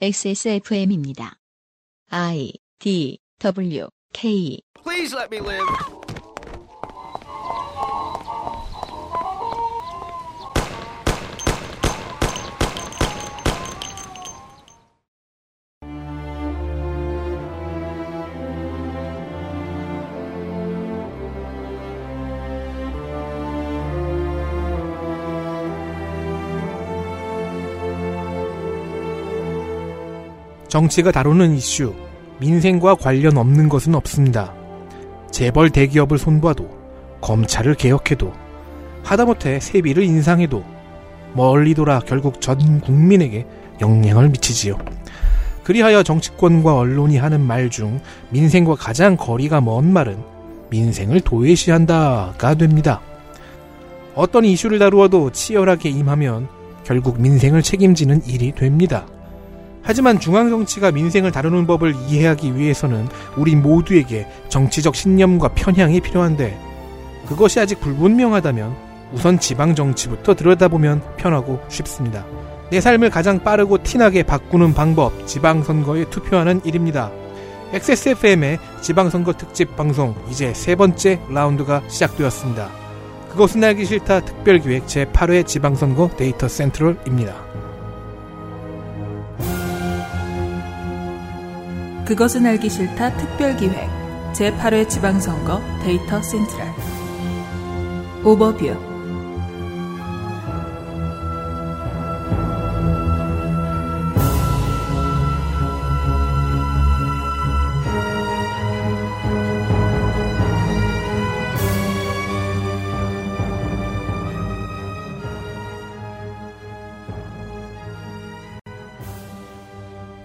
XSFM입니다. I D W K Please let me live. 정치가 다루는 이슈, 민생과 관련 없는 것은 없습니다. 재벌 대기업을 손봐도, 검찰을 개혁해도, 하다못해 세비를 인상해도, 멀리 돌아 결국 전 국민에게 영향을 미치지요. 그리하여 정치권과 언론이 하는 말 중 민생과 가장 거리가 먼 말은 민생을 도외시한다가 됩니다. 어떤 이슈를 다루어도 치열하게 임하면 결국 민생을 책임지는 일이 됩니다. 하지만 중앙정치가 민생을 다루는 법을 이해하기 위해서는 우리 모두에게 정치적 신념과 편향이 필요한데 그것이 아직 불분명하다면 우선 지방정치부터 들여다보면 편하고 쉽습니다. 내 삶을 가장 빠르고 티나게 바꾸는 방법 지방선거에 투표하는 일입니다. XSFM의 지방선거 특집 방송 이제 세 번째 라운드가 시작되었습니다. 그것은 알기 싫다 특별기획 제8회 지방선거 데이터 센트럴입니다. 그것은 알기 싫다 특별기획. 제8회 지방선거 데이터 센트럴. 오버뷰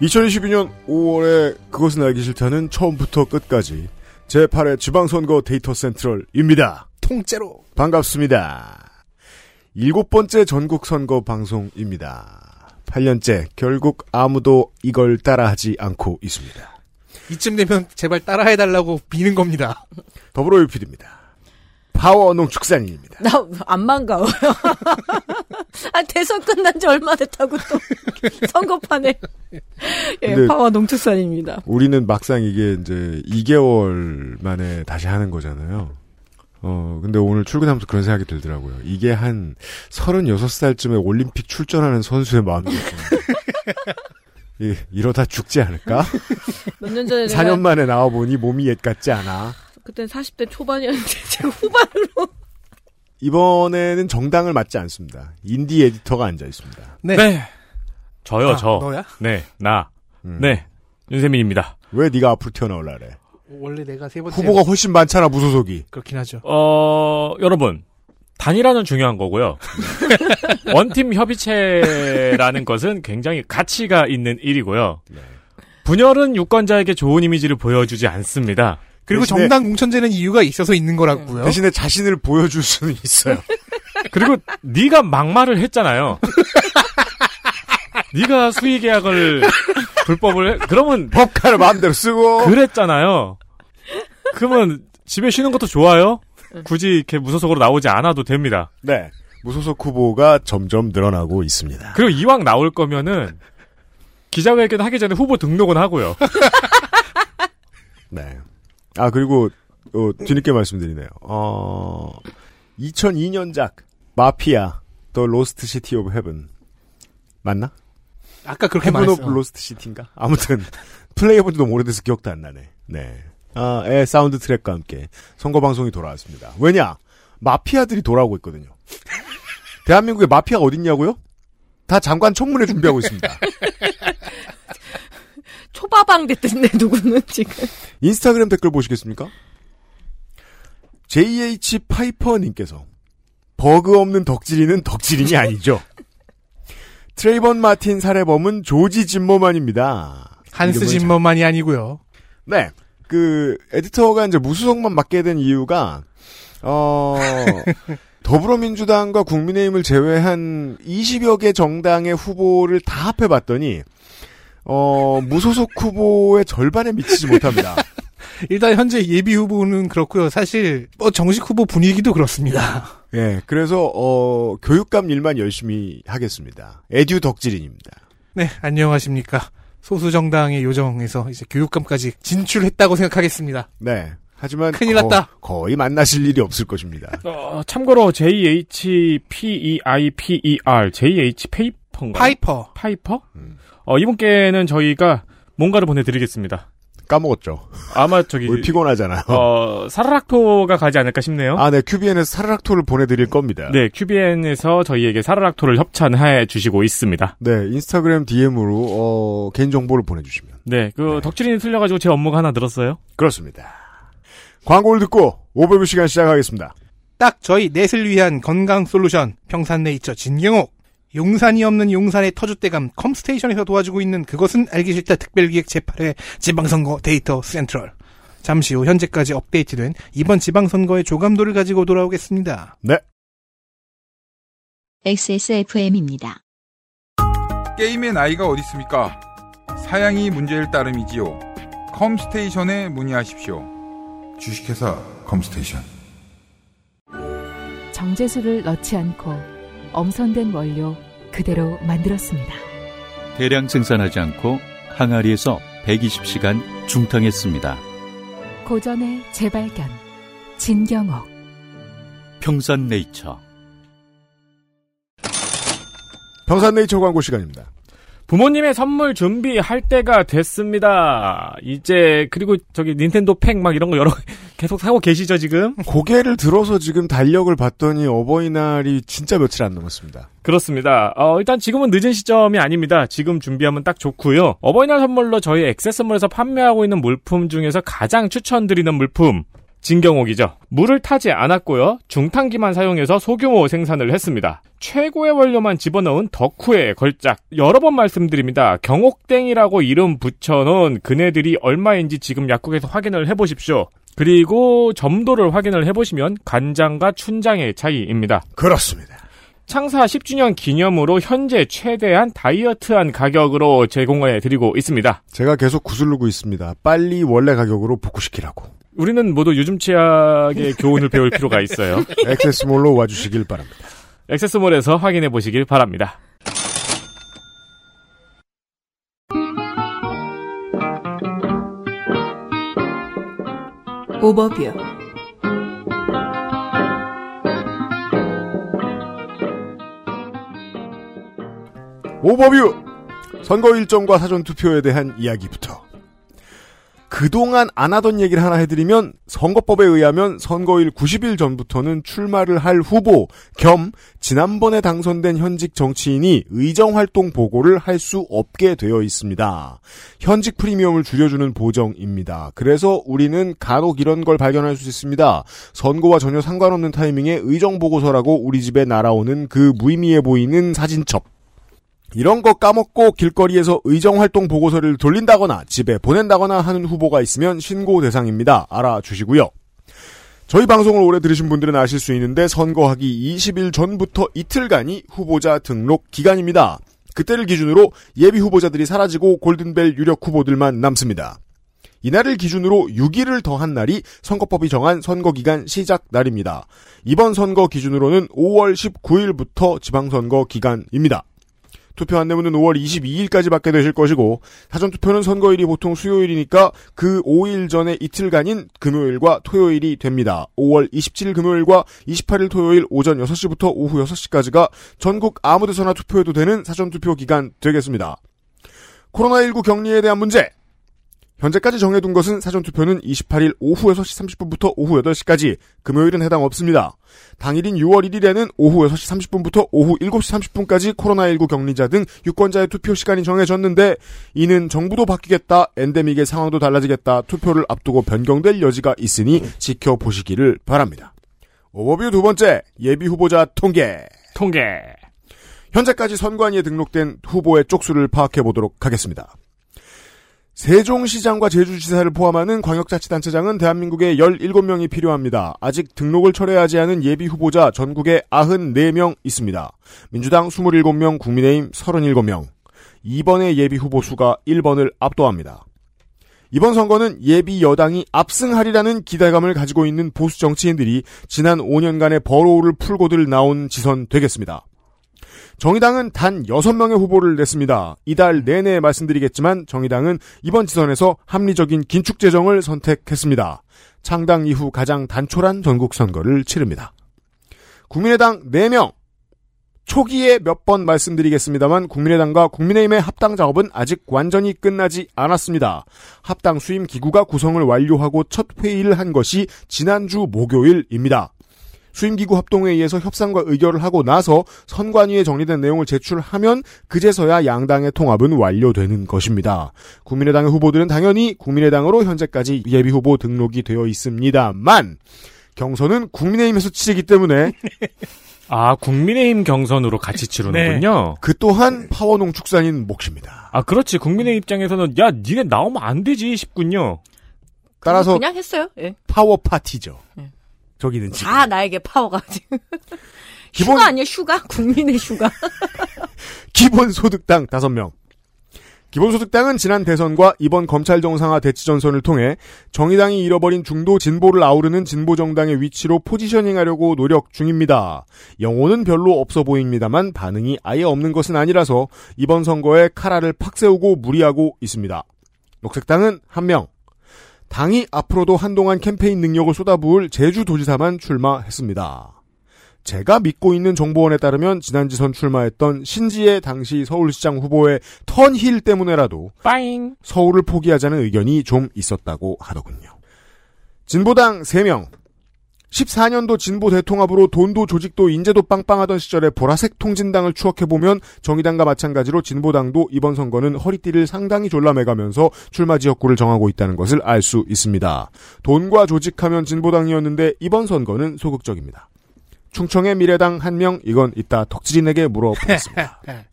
이천이십이 년 5월에 그것은 알기 싫다는 처음부터 끝까지 제8회 지방선거 데이터 센트럴입니다. 통째로 반갑습니다. 일곱 번째 전국 선거 방송입니다. 8년째 결국 아무도 이걸 따라하지 않고 있습니다. 이쯤 되면 제발 따라해달라고 비는 겁니다. 더불어 유피디입니다. 파워 농축산인입니다. 나 안 반가워요. 아, 대선 끝난 지 얼마 됐다고 또 선거판에. 예, 파워 농축산입니다. 우리는 막상 이게 이제 2개월 만에 다시 하는 거잖아요. 어, 근데 오늘 출근하면서 그런 생각이 들더라고요. 이게 한 36살쯤에 올림픽 출전하는 선수의 마음이거든요. 이, 이러다 죽지 않을까? 몇 년 전에 내가 4년 만에 나와보니 몸이 옛 같지 않아. 그땐 40대 초반이었는데 지금 후반으로. 이번에는 정당을 맡지 않습니다. 인디 에디터가 앉아 있습니다. 네. 저요, 아, 저. 너야? 네, 나. 음. 네, 윤세민입니다. 왜 네가 앞으로 튀어나올라 그래? 원래 내가 세 번째 후보가 훨씬 많잖아, 무소속이. 그렇긴 하죠. 어, 여러분. 단일화는 중요한 거고요. 원팀 협의체라는 것은 굉장히 가치가 있는 일이고요. 네. 분열은 유권자에게 좋은 이미지를 보여주지 않습니다. 그리고 대신에- 정당 공천제는 이유가 있어서 있는 거라고요. 대신에 자신을 보여줄 수는 있어요. 그리고 네가 막말을 했잖아요. 네가 수의 계약을 불법을 해? 그러면 법카를 마음대로 쓰고. 그랬잖아요. 그러면 집에 쉬는 것도 좋아요. 굳이 이렇게 무소속으로 나오지 않아도 됩니다. 네. 무소속 후보가 점점 늘어나고 있습니다. 그리고 이왕 나올 거면은 기자회견 하기 전에 후보 등록은 하고요. 네. 아, 그리고, 어, 뒤늦게 말씀드리네요. 어, 2002년작, 마피아, The Lost City of Heaven. 맞나? 아까 그렇게 Heaven of 말했어. Lost City인가? 아무튼, 플레이해본 지 너무 오래돼서 기억도 안 나네. 네. 아, 의 사운드 트랙과 함께 선거 방송이 돌아왔습니다. 왜냐? 마피아들이 돌아오고 있거든요. 대한민국에 마피아가 어딨냐고요? 다 장관 청문회 준비하고 있습니다. 초바방 됐던데, 누구는 지금. 인스타그램 댓글 보시겠습니까? JH 파이퍼님께서 버그 없는 덕질이는 덕질인이 아니죠. 트레이번 마틴 살해범은 조지 진머만입니다. 한스 진머만이 아니고요. 네. 그, 에디터가 이제 무수속만 맡게 된 이유가, 어, 더불어민주당과 국민의힘을 제외한 20여 개 정당의 후보를 다 합해봤더니, 어, 무소속 후보의 절반에 미치지 못합니다. 일단 현재 예비 후보는 그렇고요. 사실 뭐 정식 후보 분위기도 그렇습니다. 예, 그래서, 어, 교육감 일만 열심히 하겠습니다. 에듀 덕질인입니다. 네, 안녕하십니까. 소수 정당의 요정에서 이제 교육감까지 진출했다고 생각하겠습니다. 네. 하지만 큰일 났다. 거, 의 만나실 일이 없을 것입니다. 어, 참고로 JHPEIPER, JH Paper인가? 파이퍼. 파이퍼? 어, 이분께는 저희가 뭔가를 보내드리겠습니다. 까먹었죠. 아마 저기 우리 피곤하잖아요. 어, 사르락토가 가지 않을까 싶네요. 아, 네. QBN에서 사르락토를 보내드릴 겁니다. 네, QBN에서 저희에게 사르락토를 협찬해 주시고 있습니다. 네, 인스타그램 DM으로 어, 개인 정보를 보내주시면 네, 그 덕질인이 틀려가지고 제 업무가 하나 늘었어요. 그렇습니다. 광고를 듣고 오버뷰 시간 시작하겠습니다. 딱 저희 넷을 위한 건강 솔루션 평산네이처 진경옥 용산이 없는 용산의 터줏대감 컴스테이션에서 도와주고 있는 그것은 알기 싫다 특별기획 제8회 지방선거 데이터 센트럴 잠시 후 현재까지 업데이트된 이번 지방선거의 조감도를 가지고 돌아오겠습니다. 네. XSFM입니다. 게임의 나이가 어디 있습니까? 사양이 문제일 따름이지요. 컴스테이션에 문의하십시오. 주식회사 컴스테이션. 정제수를 넣지 않고 엄선된 원료 그대로 만들었습니다. 대량 생산하지 않고 항아리에서 120시간 중탕했습니다. 고전의 재발견 진경옥 평산네이처 평산네이처 광고 시간입니다. 부모님의 선물 준비할 때가 됐습니다. 이제 그리고 저기 닌텐도 팩 막 이런 거 여러 계속 사고 계시죠 지금? 고개를 들어서 지금 달력을 봤더니 어버이날이 진짜 며칠 안 남았습니다. 그렇습니다. 어, 일단 지금은 늦은 시점이 아닙니다. 지금 준비하면 딱 좋고요. 어버이날 선물로 저희 액세스몰에서 판매하고 있는 물품 중에서 가장 추천드리는 물품 진경옥이죠. 물을 타지 않았고요. 중탕기만 사용해서 소규모 생산을 했습니다. 최고의 원료만 집어넣은 덕후의 걸작. 여러 번 말씀드립니다. 경옥땡이라고 이름 붙여놓은 그네들이 얼마인지 지금 약국에서 확인을 해보십시오. 그리고 점도를 확인을 해보시면 간장과 춘장의 차이입니다. 그렇습니다. 창사 10주년 기념으로 현재 최대한 다이어트한 가격으로 제공해 드리고 있습니다. 제가 계속 구슬르고 있습니다. 빨리 원래 가격으로 복구시키라고. 우리는 모두 요즘 치약의 교훈을 배울 필요가 있어요. 액세스몰로 와주시길 바랍니다. 액세스몰에서 확인해 보시길 바랍니다. 오버뷰 오버뷰! 선거 일정과 사전투표에 대한 이야기부터. 그동안 안 하던 얘기를 하나 해드리면 선거법에 의하면 선거일 90일 전부터는 출마를 할 후보 겸 지난번에 당선된 현직 정치인이 의정활동 보고를 할 수 없게 되어 있습니다. 현직 프리미엄을 줄여주는 보정입니다. 그래서 우리는 간혹 이런 걸 발견할 수 있습니다. 선거와 전혀 상관없는 타이밍에 의정보고서라고 우리 집에 날아오는 그 무의미해 보이는 사진첩. 이런 거 까먹고 길거리에서 의정활동 보고서를 돌린다거나 집에 보낸다거나 하는 후보가 있으면 신고 대상입니다. 알아주시고요. 저희 방송을 오래 들으신 분들은 아실 수 있는데 선거하기 20일 전부터 이틀간이 후보자 등록 기간입니다. 그때를 기준으로 예비 후보자들이 사라지고 골든벨 유력 후보들만 남습니다. 이날을 기준으로 6일을 더한 날이 선거법이 정한 선거기간 시작 날입니다. 이번 선거 기준으로는 5월 19일부터 지방선거 기간입니다. 투표 안내문은 5월 22일까지 받게 되실 것이고 사전 투표는 선거일이 보통 수요일이니까 그 5일 전에 이틀간인 금요일과 토요일이 됩니다. 5월 27일 금요일과 28일 토요일 오전 6시부터 오후 6시까지가 전국 아무데서나 투표해도 되는 사전 투표 기간 되겠습니다. 코로나19 격리에 대한 문제 현재까지 정해둔 것은 사전투표는 28일 오후 6시 30분부터 오후 8시까지, 금요일은 해당 없습니다. 당일인 6월 1일에는 오후 6시 30분부터 오후 7시 30분까지 코로나19 격리자 등 유권자의 투표 시간이 정해졌는데, 이는 정부도 바뀌겠다, 엔데믹의 상황도 달라지겠다, 투표를 앞두고 변경될 여지가 있으니 지켜보시기를 바랍니다. 오버뷰 두 번째, 예비 후보자 통계. 통계. 현재까지 선관위에 등록된 후보의 쪽수를 파악해 보도록 하겠습니다. 세종시장과 제주지사를 포함하는 광역자치단체장은 대한민국에 17명이 필요합니다. 아직 등록을 철회하지 않은 예비 후보자 전국에 94명 있습니다. 민주당 27명, 국민의힘 37명. 이번의 예비 후보 수가 1번을 압도합니다. 이번 선거는 예비 여당이 압승하리라는 기대감을 가지고 있는 보수 정치인들이 지난 5년간의 burrow를 풀고들 나온 지선 되겠습니다. 정의당은 단 6명의 후보를 냈습니다. 이달 내내 말씀드리겠지만 정의당은 이번 지선에서 합리적인 긴축 재정을 선택했습니다. 창당 이후 가장 단촐한 전국 선거를 치릅니다. 국민의당 4명. 초기에 몇 번 말씀드리겠습니다만 국민의당과 국민의힘의 합당 작업은 아직 완전히 끝나지 않았습니다. 합당 수임 기구가 구성을 완료하고 첫 회의를 한 것이 지난주 목요일입니다. 수임기구 합동회의에서 협상과 의결을 하고 나서 선관위에 정리된 내용을 제출하면 그제서야 양당의 통합은 완료되는 것입니다. 국민의당의 후보들은 당연히 국민의당으로 현재까지 예비 후보 등록이 되어 있습니다만 경선은 국민의힘에서 치르기 때문에 아, 국민의힘 경선으로 같이 치르는군요. 그 또한 파워 농축산인 몫입니다. 아, 그렇지. 국민의 입장에서는 야, 니네 나오면 안 되지 싶군요. 따라서 그냥 했어요. 예. 파워 파티죠. 네. 저기는 지금. 다 나에게 파워가 지금. 기본- 휴가 아니야 휴가? 국민의 휴가. 기본소득당 5명. 기본소득당은 지난 대선과 이번 검찰 정상화 대치전선을 통해 정의당이 잃어버린 중도 진보를 아우르는 진보정당의 위치로 포지셔닝하려고 노력 중입니다. 영혼은 별로 없어 보입니다만 반응이 아예 없는 것은 아니라서 이번 선거에 카라를 팍 세우고 무리하고 있습니다. 녹색당은 한 명. 당이 앞으로도 한동안 캠페인 능력을 쏟아부을 제주도지사만 출마했습니다. 제가 믿고 있는 정보원에 따르면 지난 지선 출마했던 신지의 당시 서울시장 후보의 턴힐 때문에라도 빠잉. 서울을 포기하자는 의견이 좀 있었다고 하더군요. 진보당 3명. 14년도 진보 대통합으로 돈도 조직도 인재도 빵빵하던 시절의 보라색 통진당을 추억해보면 정의당과 마찬가지로 진보당도 이번 선거는 허리띠를 상당히 졸라매가면서 출마 지역구를 정하고 있다는 것을 알 수 있습니다. 돈과 조직하면 진보당이었는데 이번 선거는 소극적입니다. 충청의 미래당 한 명, 이건 이따 덕질인에게 물어보겠습니다.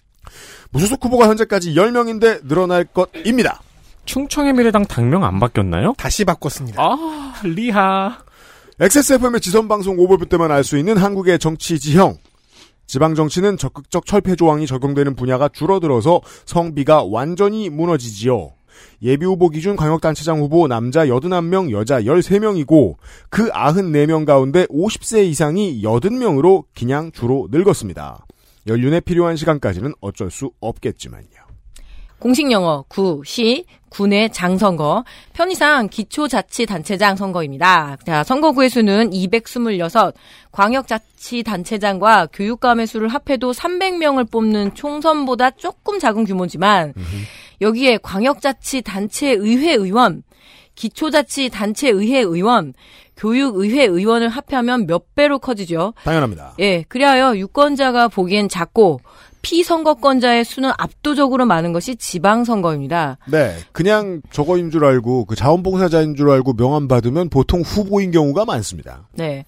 무소속 후보가 현재까지 10명인데 늘어날 것입니다. 충청의 미래당 당명 안 바뀌었나요? 다시 바꿨습니다. 아, 리하. XSFM의 지선방송 오버뷰 때만 알 수 있는 한국의 정치 지형. 지방정치는 적극적 철폐 조항이 적용되는 분야가 줄어들어서 성비가 완전히 무너지지요. 예비후보 기준 광역단체장 후보 남자 81명, 여자 13명이고 그 94명 가운데 50세 이상이 80명으로 그냥 주로 늙었습니다. 연륜에 필요한 시간까지는 어쩔 수 없겠지만요. 공식 영어 구, 시, 군의 장선거, 편의상 기초자치단체장 선거입니다. 자, 선거구의 수는 226, 광역자치단체장과 교육감의 수를 합해도 300명을 뽑는 총선보다 조금 작은 규모지만 여기에 광역자치단체 의회 의원, 기초자치단체 의회 의원, 교육의회 의원을 합하면 몇 배로 커지죠. 당연합니다. 예, 그리하여 유권자가 보기엔 작고 피선거권자의 수는 압도적으로 많은 것이 지방선거입니다. 네, 그냥 저거인 줄 알고 그 자원봉사자인 줄 알고 명함 받으면 보통 후보인 경우가 많습니다. 네.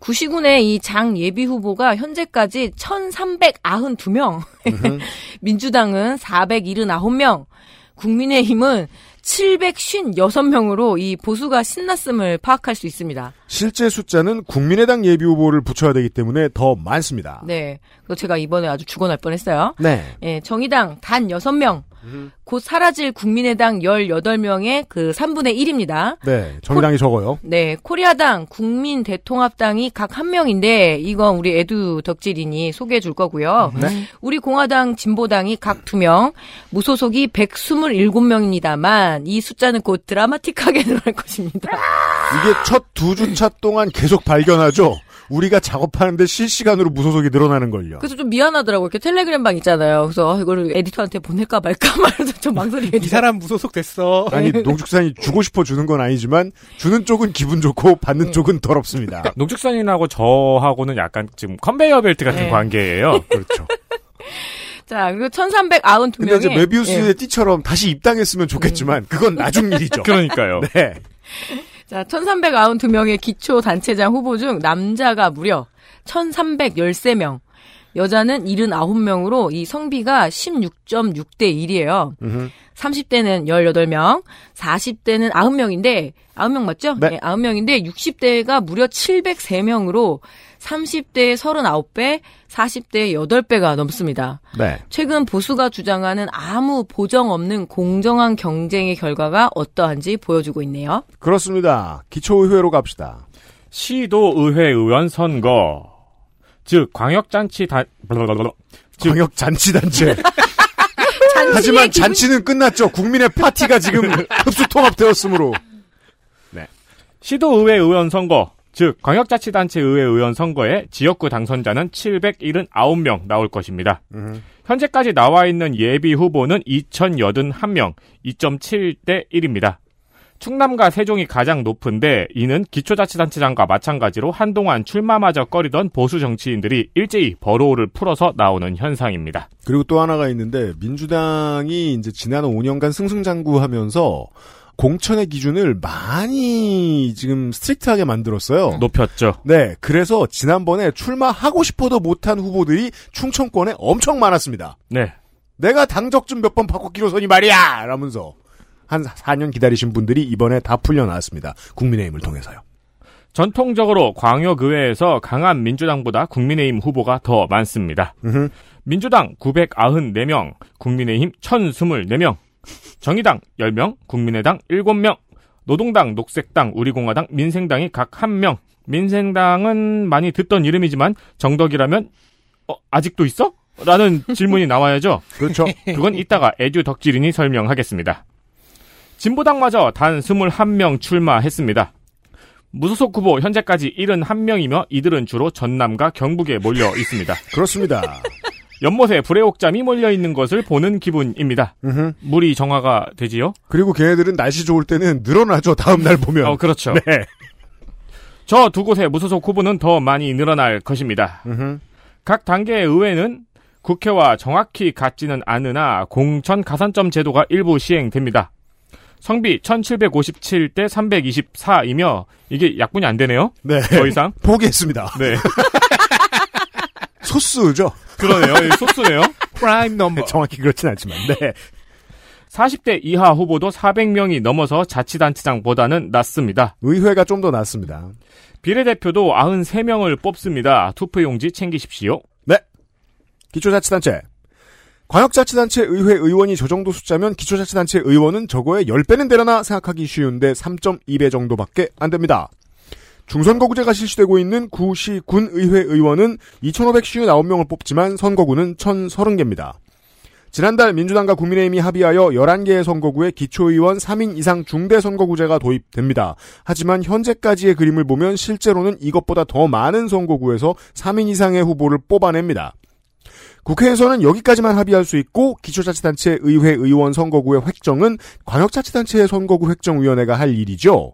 구시군의 이 장 예비 후보가 현재까지 1,392명, 민주당은 479명, 국민의힘은 756명으로 이 보수가 신났음을 파악할 수 있습니다. 실제 숫자는 국민의당 예비 후보를 붙여야 되기 때문에 더 많습니다. 네. 그래서 제가 이번에 아주 죽어날 뻔했어요. 네. 예, 정의당 단 6명, 곧 사라질 국민의당 18명의 그 3분의 1입니다. 네, 정의당이 적어요. 네, 코리아당, 국민 대통합당이 각 한 명인데 이건 우리 에두 덕질인이 소개해 줄 거고요. 네. 우리 공화당, 진보당이 각 두 명, 무소속이 127명입니다만 이 숫자는 곧 드라마틱하게 늘어날 것입니다. 이게 첫 두 주차 동안 계속 발견하죠. 우리가 작업하는데 실시간으로 무소속이 늘어나는 걸요. 그래서 좀 미안하더라고요. 이렇게 텔레그램 방 있잖아요. 그래서 아, 이거를 에디터한테 보낼까 말까 말해서 좀 망설이게 이 사람 무소속 됐어. 아니 농축산이 주고 싶어 주는 건 아니지만 주는 쪽은 기분 좋고 받는 쪽은 더럽습니다. 농축산인하고 저하고는 약간 지금 컨베이어 벨트 같은 네. 관계예요. 그렇죠. 자, 그리고 1392명이 근데 이제 메비우스의 예. 띠처럼 다시 입당했으면 좋겠지만 그건 나중 일이죠. 그러니까요. 네. 자, 1392명의 기초 단체장 후보 중 남자가 무려 1313명, 여자는 79명으로 이 성비가 16.6대 1이에요. 30대는 18명, 40대는 9명인데 9명 맞죠? 네. 9명인데 60대가 무려 703명으로 30대의 39배, 40대의 8배가 넘습니다. 네. 최근 보수가 주장하는 아무 보정 없는 공정한 경쟁의 결과가 어떠한지 보여주고 있네요. 그렇습니다. 기초의회로 갑시다. 시도의회 의원 선거. 즉 광역자치 단 광역 잔치단체. 잔치의 하지만 기분- 잔치는 끝났죠. 국민의 파티가 지금 흡수통합되었으므로. 시도의회 의원 선거, 즉 광역자치단체 의회 의원 선거에 지역구 당선자는 779명 나올 것입니다. 현재까지 나와 있는 예비 후보는 2081명, 2.7대 1입니다. 충남과 세종이 가장 높은데 이는 기초자치단체장과 마찬가지로 한동안 출마마저 꺼리던 보수 정치인들이 일제히 버로우를 풀어서 나오는 현상입니다. 그리고 또 하나가 있는데 민주당이 이제 지난 5년간 승승장구하면서 공천의 기준을 많이 지금 strict하게 만들었어요. 높였죠. 네, 그래서 지난번에 출마하고 싶어도 못한 후보들이 충청권에 엄청 많았습니다. 네. 내가 당적 좀 몇 번 바꿨기로서니 말이야! 라면서 한 4년 기다리신 분들이 이번에 다 풀려나왔습니다. 국민의힘을 통해서요. 전통적으로 광역의회에서 강한 민주당보다 국민의힘 후보가 더 많습니다. 민주당 994명, 국민의힘 1024명, 정의당 10명, 국민의당 7명, 노동당, 녹색당, 우리공화당, 민생당이 각 1명. 민생당은 많이 듣던 이름이지만 정덕이라면 어, 아직도 있어? 라는 질문이 나와야죠. 그렇죠. 그건 이따가 애주 덕질인이 설명하겠습니다. 진보당마저 단 21명 출마했습니다. 무소속 후보 현재까지 71명이며 이들은 주로 전남과 경북에 몰려 있습니다. 그렇습니다. 연못에 불의 옥잠이 몰려 있는 것을 보는 기분입니다. 음흠. 물이 정화가 되지요? 그리고 걔네들은 날씨 좋을 때는 늘어나죠. 다음 날 보면. 어, 그렇죠. 네. 저 두 곳의 무소속 후보는 더 많이 늘어날 것입니다. 음흠. 각 단계의 의회는 국회와 정확히 같지는 않으나 공천 가산점 제도가 일부 시행됩니다. 성비 1757대 324이며 이게 약분이 안 되네요. 네. 더 이상. 포기했습니다. 네. 소수죠. 그러네요. 이 소수네요. Prime number. 정확히 그렇진 않지만. 네. 40대 이하 후보도 400명이 넘어서 자치단체장보다는 낫습니다. 의회가 좀더 낫습니다. 비례대표도 93명을 뽑습니다. 투표용지 챙기십시오. 네. 기초자치단체. 광역자치단체 의회 의원이 저 정도 숫자면 기초자치단체 의원은 저거에 10배는 되려나 생각하기 쉬운데 3.2배 정도밖에 안 됩니다. 중선거구제가 실시되고 있는 구시 군의회 의원은 2,559명을 뽑지만 선거구는 1,030개입니다. 지난달 민주당과 국민의힘이 합의하여 11개의 선거구에 기초의원 3인 이상 중대선거구제가 도입됩니다. 하지만 현재까지의 그림을 보면 실제로는 이것보다 더 많은 선거구에서 3인 이상의 후보를 뽑아냅니다. 국회에서는 여기까지만 합의할 수 있고 기초자치단체 의회 의원 선거구의 획정은 광역자치단체의 선거구 획정위원회가 할 일이죠.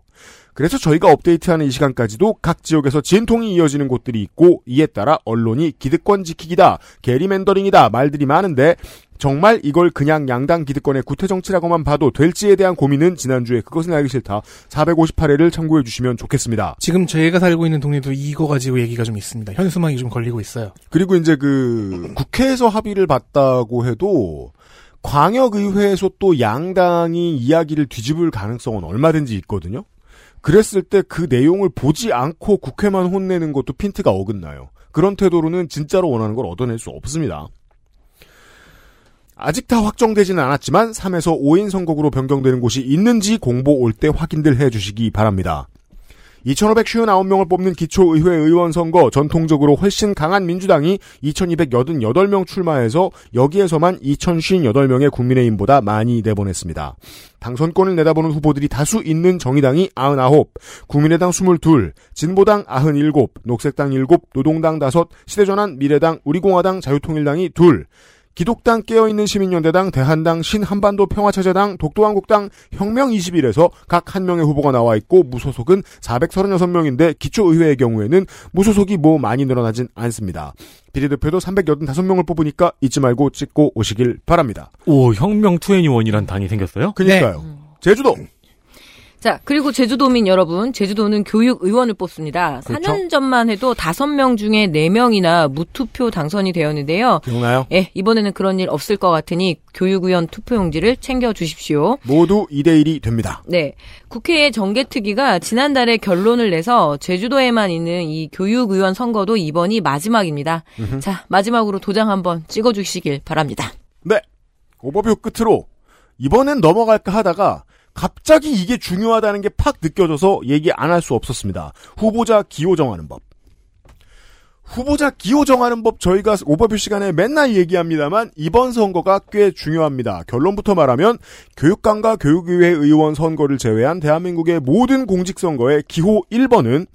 그래서 저희가 업데이트하는 이 시간까지도 각 지역에서 진통이 이어지는 곳들이 있고 이에 따라 언론이 기득권 지키기다, 게리맨더링이다 말들이 많은데 정말 이걸 그냥 양당 기득권의 구태 정치라고만 봐도 될지에 대한 고민은 지난주에 그것은 알기 싫다 458회를 참고해 주시면 좋겠습니다. 지금 저희가 살고 있는 동네도 이거 가지고 얘기가 좀 있습니다. 현수막이 좀 걸리고 있어요. 그리고 이제 그 국회에서 합의를 봤다고 해도 광역의회에서 또 양당이 이야기를 뒤집을 가능성은 얼마든지 있거든요. 그랬을 때 그 내용을 보지 않고 국회만 혼내는 것도 핀트가 어긋나요. 그런 태도로는 진짜로 원하는 걸 얻어낼 수 없습니다. 아직 다 확정되지는 않았지만 3에서 5인 선거구로 변경되는 곳이 있는지 공보 올 때 확인들 해주시기 바랍니다. 2,559명을 뽑는 기초의회 의원 선거 전통적으로 훨씬 강한 민주당이 2,288명 출마해서 여기에서만 2,058명의 국민의힘보다 많이 내보냈습니다. 당선권을 내다보는 후보들이 다수 있는 정의당이 99, 국민의당 22, 진보당 97, 녹색당 7, 노동당 5, 시대전환, 미래당, 우리공화당, 자유통일당이 2, 기독당 깨어있는 시민연대당, 대한당, 신한반도 평화체제당, 독도한국당, 혁명 21에서 각 한 명의 후보가 나와 있고 무소속은 436명인데 기초의회의 경우에는 무소속이 뭐 많이 늘어나진 않습니다. 비례대표도 385명을 뽑으니까 잊지 말고 찍고 오시길 바랍니다. 오, 혁명 투애니원이란 당이 생겼어요? 그니까요. 제주도 자, 그리고 제주도민 여러분, 제주도는 교육 의원을 뽑습니다. 그렇죠. 4년 전만 해도 5명 중에 4명이나 무투표 당선이 되었는데요. 기억나요? 예, 이번에는 그런 일 없을 것 같으니 교육 의원 투표용지를 챙겨 주십시오. 모두 2대 1이 됩니다. 네. 국회의 정개특위가 지난달에 결론을 내서 제주도에만 있는 이 교육 의원 선거도 이번이 마지막입니다. 음흠. 자, 마지막으로 도장 한번 찍어 주시길 바랍니다. 네. 오버뷰 끝으로 이번엔 넘어갈까 하다가 갑자기 이게 중요하다는 게 팍 느껴져서 얘기 안 할 수 없었습니다. 후보자 기호 정하는 법. 후보자 기호 정하는 법 저희가 오버뷰 시간에 맨날 얘기합니다만 이번 선거가 꽤 중요합니다. 결론부터 말하면 교육감과 교육의회 의원 선거를 제외한 대한민국의 모든 공직선거의 기호 1번은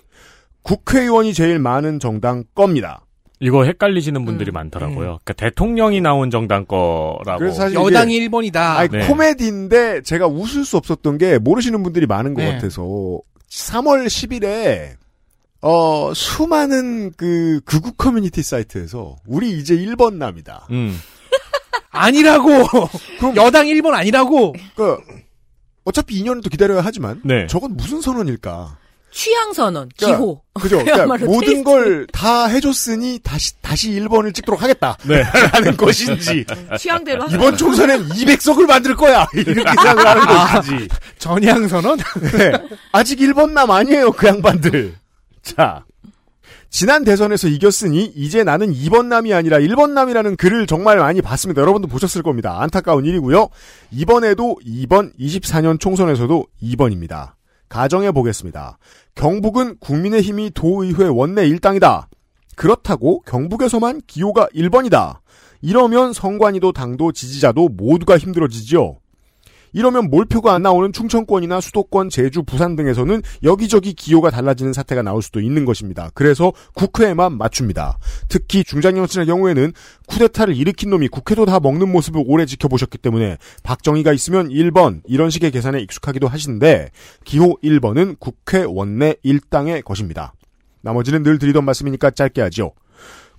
국회의원이 제일 많은 정당 겁니다. 이거 헷갈리시는 분들이 많더라고요. 그러니까 대통령이 나온 정당 거라고. 그래서 사실 여당이 이게 1번이다. 아니, 네. 코미디인데 제가 웃을 수 없었던 게 모르시는 분들이 많은 것 네. 같아서 3월 10일에 어 수많은 그 극우 커뮤니티 사이트에서 우리 이제 1번 남이다. 음. 아니라고. 여당 1번 아니라고. 그 어차피 2년은 또 기다려야 하지만 네. 저건 무슨 선언일까? 취향 선언, 그러니까 기호. 그죠? 그러니까 모든. 걸 다 해줬으니 다시 다시 1번을 찍도록 하겠다. 네. 라는 것인지 취향대로. 이번 총선엔 200석을 만들 거야 이렇게 생각을 하는 것인지 전향 선언? 네. 아직 1번 남 아니에요, 그 양반들. 자. 지난 대선에서 이겼으니 이제 나는 2번 남이 아니라 1번 남이라는 글을 정말 많이 봤습니다. 여러분도 보셨을 겁니다. 안타까운 일이고요. 이번에도 2번 24년 총선에서도 2번입니다. 가정해 보겠습니다. 경북은 국민의힘이 도의회 원내 일당이다. 그렇다고 경북에서만 기호가 1번이다. 이러면 성관이도 당도 지지자도 모두가 힘들어지지요. 이러면 몰표가 안 나오는 충청권이나 수도권, 제주, 부산 등에서는 여기저기 기호가 달라지는 사태가 나올 수도 있는 것입니다. 그래서 국회에만 맞춥니다. 특히 중장년층의 경우에는 쿠데타를 일으킨 놈이 국회도 다 먹는 모습을 오래 지켜보셨기 때문에 박정희가 있으면 1번 이런 식의 계산에 익숙하기도 하신데 기호 1번은 국회 원내 일당의 것입니다. 나머지는 늘 드리던 말씀이니까 짧게 하죠.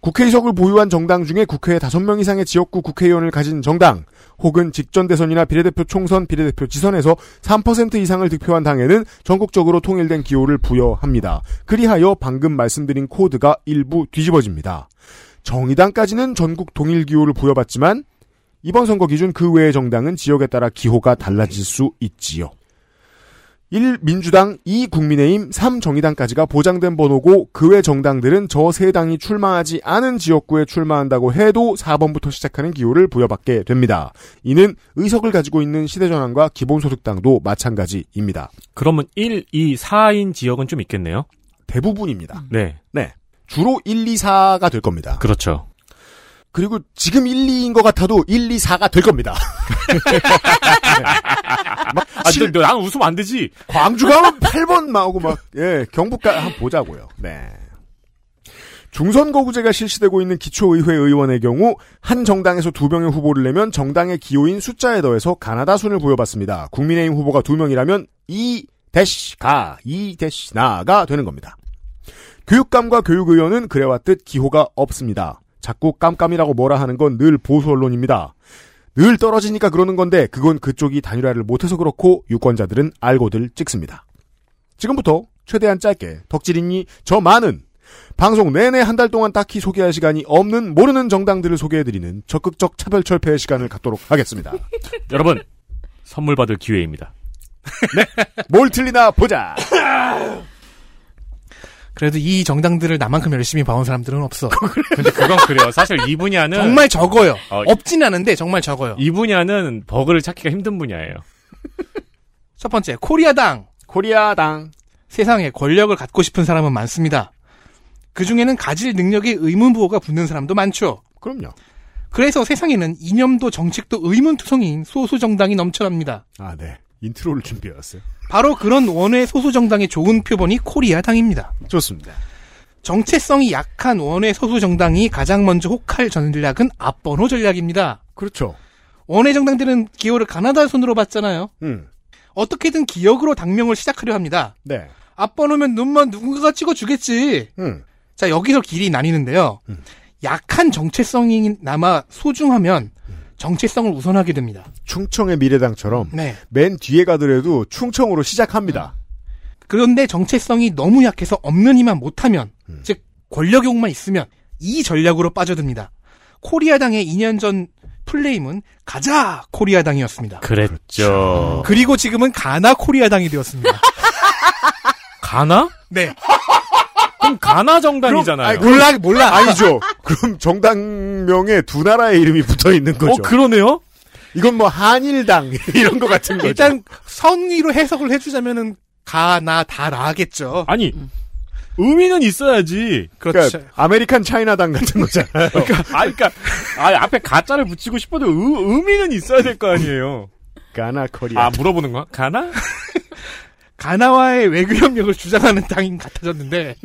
국회의석을 보유한 정당 중에 국회에 5명 이상의 지역구 국회의원을 가진 정당, 혹은 직전 대선이나 비례대표 총선, 비례대표 지선에서 3% 이상을 득표한 당에는 전국적으로 통일된 기호를 부여합니다. 그리하여 방금 말씀드린 코드가 일부 뒤집어집니다. 정의당까지는 전국 동일 기호를 부여받지만 이번 선거 기준 그 외의 정당은 지역에 따라 기호가 달라질 수 있지요. 1. 민주당, 2. 국민의힘, 3. 정의당까지가 보장된 번호고 그 외 정당들은 저 세 당이 출마하지 않은 지역구에 출마한다고 해도 4번부터 시작하는 기호를 부여받게 됩니다. 이는 의석을 가지고 있는 시대전환과 기본소득당도 마찬가지입니다. 그러면 1, 2, 4인 지역은 좀 있겠네요. 대부분입니다. 네. 네. 주로 1, 2, 4가 될 겁니다. 그렇죠. 그리고 지금 1, 2인 것 같아도 1, 2, 4가 될 겁니다. 막 아, 칠- 근데 난 웃으면 안 되지. 광주 가면 8번 나오고 막, 예, 경북가, 한번 보자고요. 네. 중선거구제가 실시되고 있는 기초의회 의원의 경우 한 정당에서 두 명의 후보를 내면 정당의 기호인 숫자에 더해서 가나다 순을 부여받습니다. 국민의힘 후보가 두 명이라면 이 대시 가, 이 대시 나가 되는 겁니다. 교육감과 교육의원은 그래왔듯 기호가 없습니다. 자꾸 깜깜이라고 뭐라 하는 건 늘 보수 언론입니다. 늘 떨어지니까 그러는 건데 그건 그쪽이 단일화를 못해서 그렇고 유권자들은 알고들 찍습니다. 지금부터 최대한 짧게 덕질인이 저 많은 방송 내내 한 달 동안 딱히 소개할 시간이 없는 모르는 정당들을 소개해드리는 적극적 차별 철폐의 시간을 갖도록 하겠습니다. 여러분, 선물 받을 기회입니다. 뭘 틀리나 보자. 그래도 이 정당들을 나만큼 열심히 봐온 사람들은 없어. 근데 그건 그래요. 사실 이 분야는 정말 적어요. 어, 없진 않은데 정말 적어요. 이 분야는 버그를 찾기가 힘든 분야예요. 첫 번째, 코리아당. 코리아당. 세상에 권력을 갖고 싶은 사람은 많습니다. 그 중에는 가질 능력에 의문부호가 붙는 사람도 많죠. 그럼요. 그래서 세상에는 이념도 정책도 의문투성이인 소수 정당이 넘쳐납니다. 아, 네. intro를 준비해왔어요. 바로 그런 원외 소수 정당의 좋은 표본이 코리아당입니다. 좋습니다. 정체성이 약한 원외 소수 정당이 가장 먼저 혹할 전략은 앞번호 전략입니다. 그렇죠. 원외 정당들은 기호를 가나다 순으로 봤잖아요. 음. 어떻게든 기역으로 당명을 시작하려 합니다. 네. 앞번호면 눈만 누군가가 찍어주겠지. 음. 자, 여기서 길이 나뉘는데요. 약한 정체성이 남아 소중하면 정체성을 우선하게 됩니다. 충청의 미래당처럼 네. 맨 뒤에 가더라도 충청으로 시작합니다. 그런데 정체성이 너무 약해서 없느니만 못하면, 음. 즉, 권력 욕만 있으면 이 전략으로 빠져듭니다. 코리아당의 2년 전 플레임은 가자 코리아당이었습니다. 그랬죠. 그리고 지금은 가나 코리아당이 되었습니다. 가나? 네. 그럼 가나 정당이잖아요. 아니, 몰라, 몰라. 아니죠. 그럼 정당명에 두 나라의 이름이 붙어 있는 거죠. 어, 그러네요? 이건 뭐 한일당 이런 거 같은 거죠. 일단 선의로 해석을 해주자면은 가나 다 나겠죠. 아니, 의미는 있어야지. 그렇죠. 그러니까 American China당 같은 거잖아요. 아, 그러니까 아, 앞에 가자를 붙이고 싶어도 의, 의미는 있어야 될 거 아니에요. 가나 코리아. 아, 물어보는 거야? 가나? 가나와의 외교 협력을 주장하는 당인 같아졌는데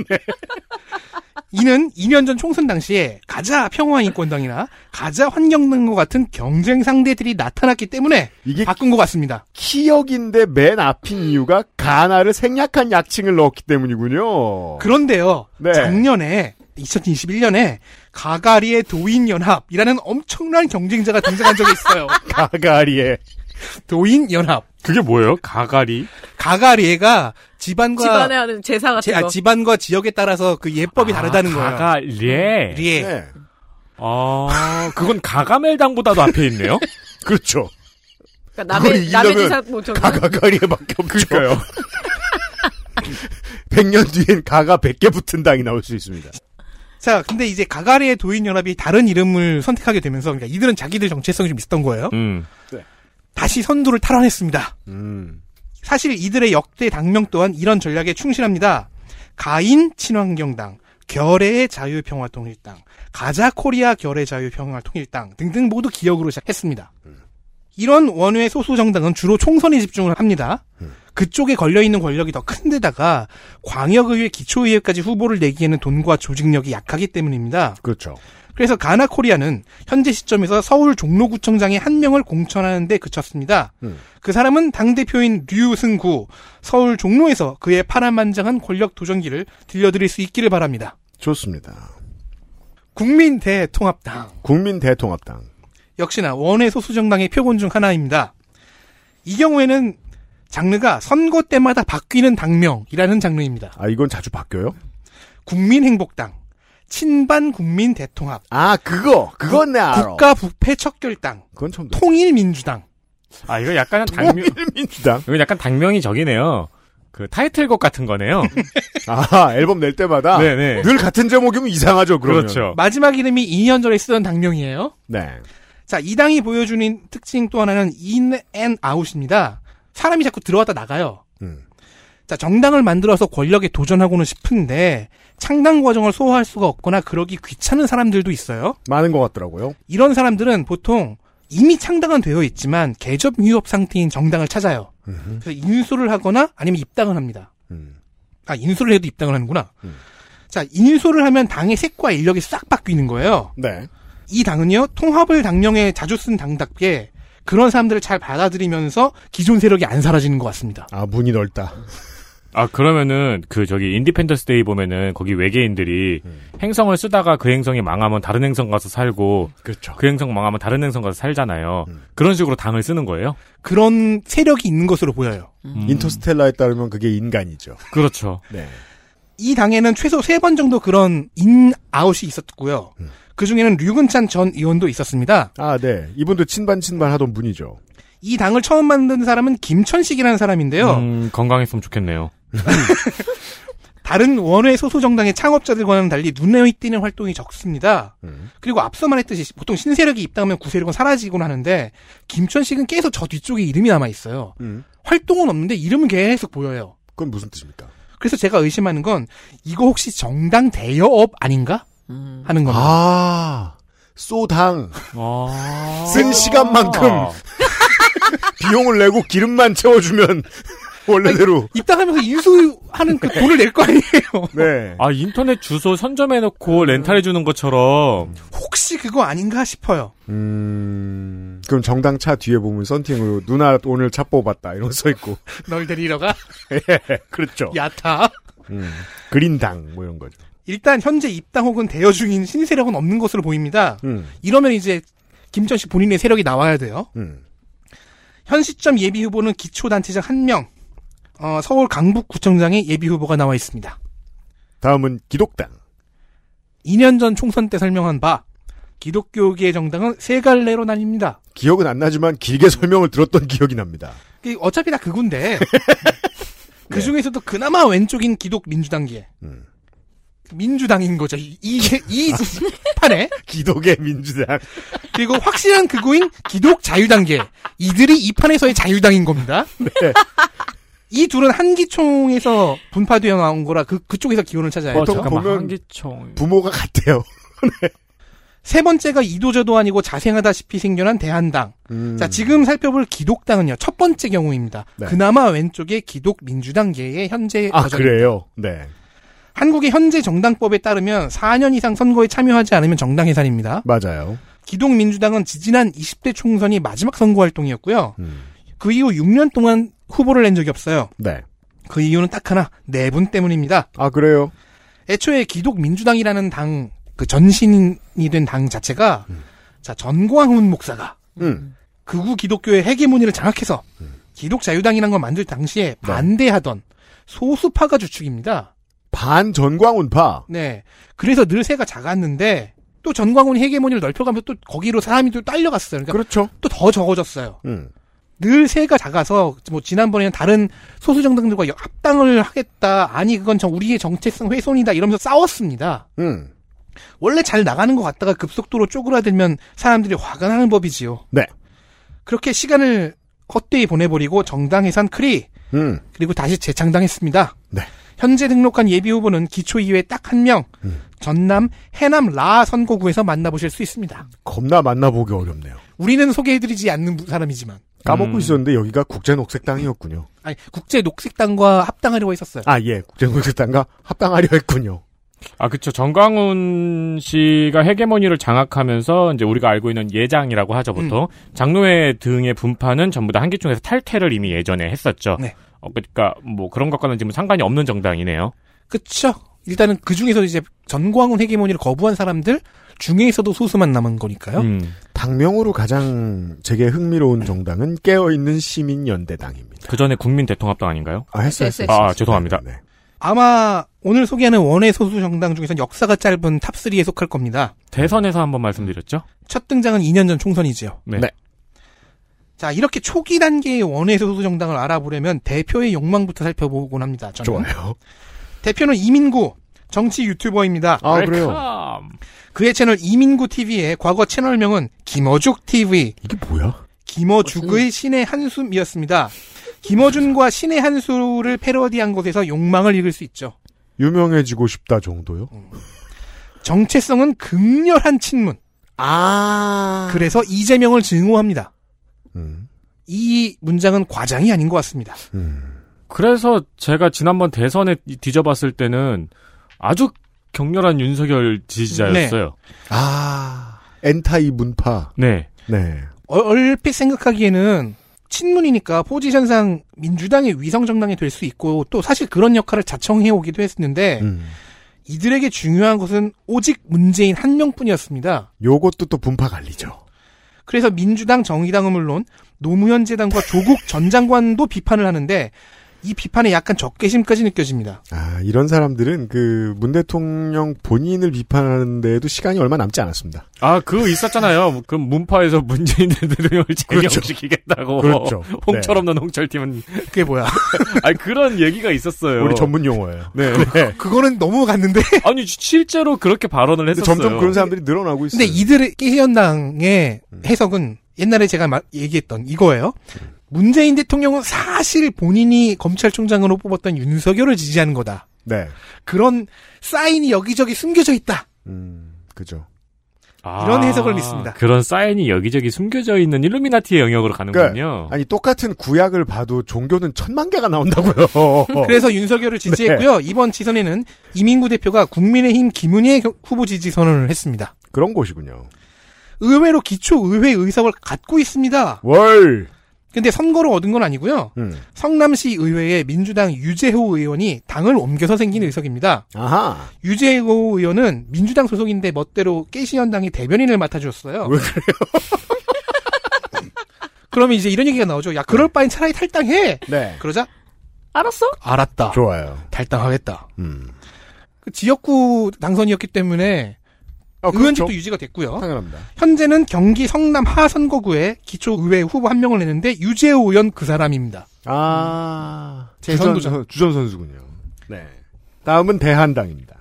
이는 2년 전 총선 당시에 가자 평화인권당이나 가자 환경당과 같은 경쟁 상대들이 나타났기 때문에 이게 바꾼 것 같습니다. 키역인데 맨 앞인 이유가 가나를 생략한 약칭을 넣었기 때문이군요. 그런데요. 네. 작년에 2021년에 가가리의 도인연합이라는 엄청난 경쟁자가 등장한 적이 있어요. 가가리에 도인연합. 그게 뭐예요? 가가리? 가가리에가 집안과 집안에 하는 제사 같은 지- 거. 아, 집안과 지역에 따라서 그 예법이 다르다는 거예요. 가가리에. 리에. 네. 아, 그건 가가멜당보다도 앞에 있네요? 그렇죠. 그러니까 남의 남의 제사 뭐 저기 가가가리에밖에 없죠. 그러니까요. 100년 뒤엔 가가 100개 붙은 당이 나올 수 있습니다. 자, 근데 이제 가가리의 도인연합이 다른 이름을 선택하게 되면서 그러니까 이들은 자기들 정체성이 좀 있었던 거예요. 음. 다시 선두를 탈환했습니다. 음. 사실 이들의 역대 당명 또한 이런 전략에 충실합니다. 가인 친환경당, 결의 자유평화통일당, 가자 코리아 결의 자유평화통일당 등등 모두 기역으로 시작했습니다. 이런 원외 소수 정당은 주로 총선에 집중을 합니다. 그쪽에 걸려 있는 권력이 더 큰데다가 광역의회, 기초의회까지 후보를 내기에는 돈과 조직력이 약하기 때문입니다. 그렇죠. 그래서 가나 코리아는 현재 시점에서 서울 종로구청장의 한 명을 공천하는 데 그쳤습니다. 음. 그 사람은 당대표인 류승구, 서울 종로에서 그의 파란만장한 권력 도전기를 들려드릴 수 있기를 바랍니다. 좋습니다. 국민대통합당. 국민대통합당. 역시나 원외 소수정당의 표본 중 하나입니다. 이 경우에는 장르가 선거 때마다 바뀌는 당명이라는 장르입니다. 아, 이건 자주 바뀌어요? 국민행복당, 친반 국민 대통합, 아, 그거! 그건 내 알아. 국가 부패 척결당, 그건 처음 들어. 통일민주당. 아, 이거 약간 당명, 통일민주당. 이거 약간 당명이 저기네요. 그 타이틀곡 같은 거네요. 아, 앨범 낼 때마다. 네네. 늘 같은 제목이면 이상하죠, 그러면. 그렇죠. 마지막 이름이 2년 전에 쓰던 당명이에요. 네. 자, 이 당이 보여주는 특징 또 하나는 in and out입니다. 사람이 자꾸 들어왔다 나가요. 음. 자, 정당을 만들어서 권력에 도전하고는 싶은데 창당 과정을 소화할 수가 없거나 그러기 귀찮은 사람들도 있어요. 많은 것 같더라고요. 이런 사람들은 보통 이미 창당은 되어 있지만 개점 휴업 상태인 정당을 찾아요. 음흠. 그래서 인수를 하거나 아니면 입당을 합니다. 음. 아, 인수를 해도 입당을 하는구나. 음. 자, 인수를 하면 당의 색과 인력이 싹 바뀌는 거예요. 네. 이 당은요, 통합을 당명에 자주 쓴 당답게 그런 사람들을 잘 받아들이면서 기존 세력이 안 사라지는 것 같습니다. 아, 문이 넓다. 아, 그러면은, 그, 저기, Independence Day 보면은, 거기 외계인들이 음. 행성을 쓰다가 그 행성이 망하면 다른 행성 가서 살고, 그렇죠. 그 행성 망하면 다른 행성 가서 살잖아요. 음. 그런 식으로 당을 쓰는 거예요? 그런 세력이 있는 것으로 보여요. 음. 인터스텔라에 따르면 그게 인간이죠. 그렇죠. 네. 이 당에는 최소 세 번 정도 그런 in out이 있었고요. 음. 그 중에는 류근찬 전 의원도 있었습니다. 아, 네. 이분도 친반 친반 하던 분이죠. 이 당을 처음 만든 사람은 김천식이라는 사람인데요. 음, 건강했으면 좋겠네요. 다른 원외 소수 정당의 창업자들과는 달리 눈에 띄는 활동이 적습니다. 음. 그리고 앞서 말했듯이 보통 신세력이 입당하면 구세력은 사라지곤 하는데 김천식은 계속 저 뒤쪽에 이름이 남아 있어요. 음. 활동은 없는데 이름은 계속 보여요. 그건 무슨 뜻입니까? 그래서 제가 의심하는 건 이거 혹시 정당 대여업 아닌가 음. 하는 겁니다. 아, 쏘당. 아. 쓴 시간만큼 비용을 내고 기름만 채워주면 원래대로. 입당하면서 인수하는 그 돈을 낼 거 아니에요. 네. 아, 인터넷 주소 선점해놓고 렌탈해주는 것처럼. 혹시 그거 아닌가 싶어요. 음, 그럼 정당 차 뒤에 보면 썬팅으로 누나 오늘 차 뽑았다 이런 거 써있고. 널 데리러 가? 그렇죠. 야타. 음, 그린당 뭐 이런 거죠. 일단 현재 입당 혹은 대여 중인 신세력은 없는 것으로 보입니다. 음, 이러면 이제 김천식 본인의 세력이 나와야 돼요. 음. 현 시점 예비 후보는 기초단체장 1명, 어, 서울 강북구청장의 예비 후보가 나와 있습니다. 다음은 기독당. 2년 전 총선 때 설명한 바 기독교계의 정당은 세 갈래로 나뉩니다. 기억은 안 나지만 길게 설명을 들었던 기억이 납니다. 그 어차피 다 그군데 그 중에서도 그나마 왼쪽인 기독 민주당계 음. 민주당인 거죠. 이, 이, 이 판에 기독의 민주당. 그리고 확실한 극우인 기독 자유당계 이들이 이 판에서의 자유당인 겁니다. 네. 이 둘은 한기총에서 분파되어 나온 거라 그 그쪽에서 기원을 찾아요. 어, 또 잠깐만 보면 한기총. 부모가 같아요. 세 번째가 이도저도 아니고 자생하다시피 생겨난 대한당. 음. 자, 지금 살펴볼 기독당은요, 첫 번째 경우입니다. 네. 그나마 왼쪽에 기독 민주당계의 현재 아 버전. 그래요. 네 한국의 현재 정당법에 따르면 4년 이상 선거에 참여하지 않으면 정당 해산입니다. 맞아요. 기독 민주당은 지지난 20대 총선이 마지막 선거 활동이었고요. 음. 그 이후 6년 동안 후보를 낸 적이 없어요. 네. 그 이유는 딱 하나, 내분 때문입니다. 아 그래요. 애초에 기독민주당이라는 당, 그 전신이 된 당 자체가, 자, 전광훈 목사가 음. 극우 기독교의 헤게모니를 장악해서 기독자유당이라는 걸 만들 당시에 반대하던 소수파가 주축입니다. 반 전광훈파. 네. 그래서 늘 새가 작았는데 또 전광훈이 헤게모니를 넓혀가면서 또 거기로 사람이 또 딸려갔어요. 그러니까 그렇죠. 또 더 적어졌어요. 음. 늘 새가 작아서 뭐 지난번에는 다른 소수 정당들과 합당을 하겠다. 아니 그건 정 우리의 정체성 훼손이다 이러면서 싸웠습니다. 음. 원래 잘 나가는 것 같다가 급속도로 쪼그라들면 사람들이 화가 나는 법이지요. 네. 그렇게 시간을 헛되이 보내버리고 정당 해산 크리 음. 그리고 다시 재창당했습니다. 네. 현재 등록한 예비 후보는 기초 이외 딱 한 명, 음. 전남 해남 라 선거구에서 만나보실 수 있습니다. 겁나 만나보기 어렵네요. 우리는 소개해드리지 않는 사람이지만, 까먹고 음. 있었는데 여기가 국제녹색당이었군요. 아니 국제 녹색당과 합당하려고 했었어요. 아 예, 국제녹색당과 합당하려 했군요. 아, 그쵸. 정광훈 씨가 헤게모니를 장악하면서 이제 우리가 알고 있는 예장이라고 하죠, 보통. 음. 장로회 등의 분파는 전부 다 한기총에서 탈퇴를 이미 예전에 했었죠. 네. 어, 그러니까 뭐 그런 것과는 지금 상관이 없는 정당이네요. 그쵸? 일단은 그 중에서 이제 전광훈 헤게모니를 거부한 사람들 중에서도 소수만 남은 거니까요. 음. 당명으로 가장 제게 흥미로운 정당은 깨어있는 시민연대당입니다. 그 전에 국민 대통합당 아닌가요? 아 했어요. 했어요, 했어요. 아, 죄송합니다. 네. 아마 오늘 소개하는 원외 소수 정당 중에서 역사가 짧은 top 3에 속할 겁니다. 대선에서 한번 말씀드렸죠? 첫 등장은 2년 전 총선이지요. 네. 네. 자, 이렇게 초기 단계의 원외 소수 정당을 알아보려면 대표의 욕망부터 살펴보곤 합니다. 저는. 좋아요. 대표는 이민구, 정치 유튜버입니다. 아 그래요. 그의 채널 이민구 TV의 과거 채널명은 김어죽 TV, 이게 뭐야? 김어죽의 신의 한숨이었습니다. 김어준과 신의 한수를 패러디한 것에서 욕망을 읽을 수 있죠. 유명해지고 싶다 정도요? 정체성은 극렬한 친문. 아. 그래서 이재명을 증오합니다. 음. 이 문장은 과장이 아닌 것 같습니다. 음. 그래서 제가 지난번 대선에 뒤져봤을 때는 아주 격렬한 윤석열 지지자였어요. 아. 엔타이 문파. 네. 네. 어, 얼핏 생각하기에는 친문이니까 포지션상 민주당의 위성 정당이 될 수 있고 또 사실 그런 역할을 자청해 오기도 했는데 음. 이들에게 중요한 것은 오직 문재인 한 명뿐이었습니다. 요것도 또 분파 갈리죠. 그래서 민주당, 정의당은 물론 노무현 재단과 조국 전 장관도 비판을 하는데 이 비판에 약간 적개심까지 느껴집니다. 아, 이런 사람들은 그문 대통령 본인을 비판하는데도 시간이 얼마 남지 않았습니다. 아, 그거 있었잖아요. 그 문파에서 문재인 대통령을 그렇죠. 제명시키겠다고. 그렇죠. 홍철 없는 홍철팀은. 그게 뭐야? 아니, 그런 얘기가 있었어요. 우리 전문 용어예요. 네. 그거는 너무 갔는데. 아니, 실제로 그렇게 발언을 했었어요. 점점 그런 사람들이 늘어나고 있어요. 근데 이들의 깨현당의 해석은 옛날에 제가 마- 얘기했던 이거예요. 문재인 대통령은 사실 본인이 검찰총장으로 뽑았던 윤석열을 지지하는 거다. 네. 그런 사인이 여기저기 숨겨져 있다. 음, 그죠. 이런 해석을 믿습니다. 아, 그런 사인이 여기저기 숨겨져 있는 일루미나티의 영역으로 가는군요. 그러니까 아니 똑같은 구약을 봐도 종교는 천만 개가 나온다고요. 그래서 윤석열을 지지했고요. 이번 지선에는 이민구 대표가 국민의힘 김은혜 겨- 후보 지지 선언을 했습니다. 그런 곳이군요. 의외로 기초 의회 의석을 갖고 있습니다. 월. 근데 선거로 얻은 건 아니고요. 음. 성남시 의회에 민주당 유재호 의원이 당을 옮겨서 생긴 의석입니다. 아하. 유재호 의원은 민주당 소속인데 멋대로 깨시현당의 대변인을 맡아주었어요. 왜 그래요? 그러면 이제 이런 얘기가 나오죠. 야, 그럴 바엔 차라리 탈당해! 네. 그러자, 알았어? 알았다. 좋아요. 탈당하겠다. 음. 그 지역구 당선이었기 때문에 아, 의원직도 그렇죠. 유지가 됐고요. 당연합니다. 현재는 경기 성남 하선거구에 기초의회 후보 한 명을 냈는데 유재호 의원 그 사람입니다. 아. 주전, 도전. 주전 선수군요. 네. 다음은 대한당입니다.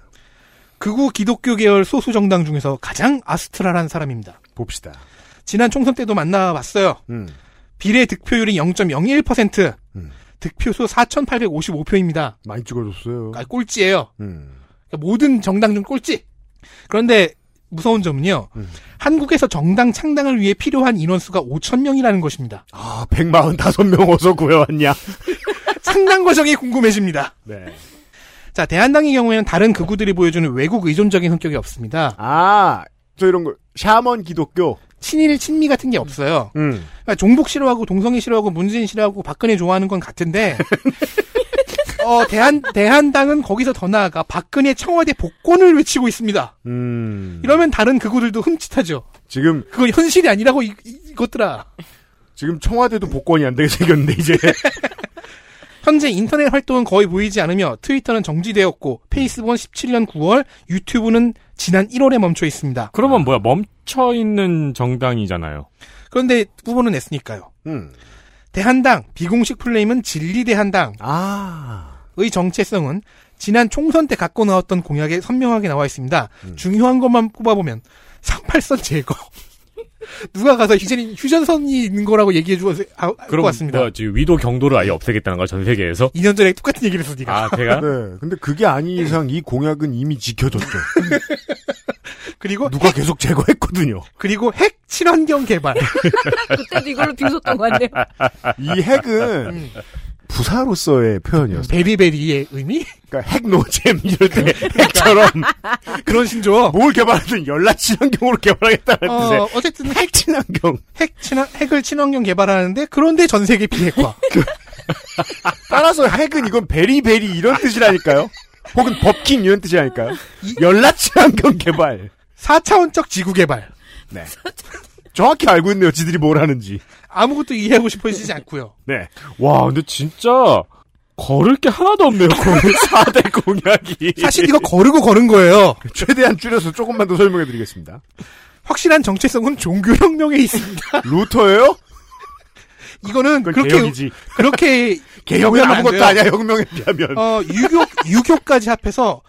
극우 기독교 계열 소수 정당 중에서 가장 아스트랄한 사람입니다. 봅시다. 지난 총선 때도 만나봤어요. 음. 비례 득표율이 0.01%. 음. 득표수 4,855표입니다. 많이 찍어줬어요. 아, 꼴찌예요. 음. 그러니까 모든 정당 중 꼴찌. 그런데 무서운 점은요. 음. 한국에서 정당 창당을 위해 필요한 인원수가 5천 명이라는 것입니다. 아, 145명 어서 구해왔냐? 창당 과정이 궁금해집니다. 네. 자, 대한당의 경우에는 다른 극우들이 보여주는 외국 의존적인 성격이 없습니다. 아, 저 이런 거, 샤먼 기독교. 친일, 친미 같은 게 없어요. 음. 그러니까 종북 싫어하고 동성애 싫어하고 문재인 싫어하고 박근혜 좋아하는 건 같은데 어, 대한 대한당은 거기서 더 나아가 박근혜 청와대 복권을 외치고 있습니다. 음. 이러면 다른 극우들도 흠칫하죠. 지금, 그건 현실이 아니라고 이, 이- 이 것들아. 지금 청와대도 복권이 안 되게 생겼는데, 이제. 현재 인터넷 활동은 거의 보이지 않으며 트위터는 정지되었고 페이스북은 17년 9월, 유튜브는 지난 1월에 멈춰 있습니다. 그러면 뭐야 멈춰 있는 정당이잖아요. 그런데 후보는 냈으니까요. 음. 대한당 비공식 플레임은 진리대한당 의 아. 정체성은 지난 총선 때 갖고 나왔던 공약에 선명하게 나와 있습니다. 음. 중요한 것만 뽑아보면 38선 제거. 누가 가서 이제는 휴전선이 있는 거라고 얘기해 주고 것 그럼 같습니다. 뭐 지금 위도 경도를 아예 없애겠다는 거야 전 세계에서? 2년 전에 똑같은 얘기를 했어, 니가. 아 제가 네. 근데 그게 아닌 이상 이 공약은 이미 지켜졌죠. 그리고 누가 계속 제거했거든요. 그리고 핵 친환경 개발. 그때도 이걸로 비웃었던 것 같네요. 이 핵은 음. 부사로서의 표현이었어요. 베리베리의 의미? 그러니까 핵 노잼 이럴 때 핵처럼 그런 신조. 뭘 개발하든 연락 친환경으로 개발하겠다는 뜻의 어, 어쨌든 핵, 핵 친환경. 핵 친환, 핵을 친환경 개발하는데 그런데 전 세계 비핵화. 따라서 핵은 이건 베리베리 이런 뜻이라니까요. 혹은 법킹 이런 뜻이라니까요. 연락 친환경 개발. 4차원적 지구 개발. 네. 정확히 알고 있네요. 지들이 뭘 하는지. 아무것도 이해하고 싶어지지 않고요. 네. 와 근데 진짜 걸을 게 하나도 없네요. 공약 4대 공약이. 사실 이거 거르고 거른 거예요. 최대한 줄여서 조금만 더 설명해 드리겠습니다. 확실한 정체성은 종교혁명에 있습니다. 루터예요? 이거는 그렇게 개혁이지. 그렇게 개혁은 아무것도. 아니야. 혁명에 비하면. 어, 유교 유교까지 합해서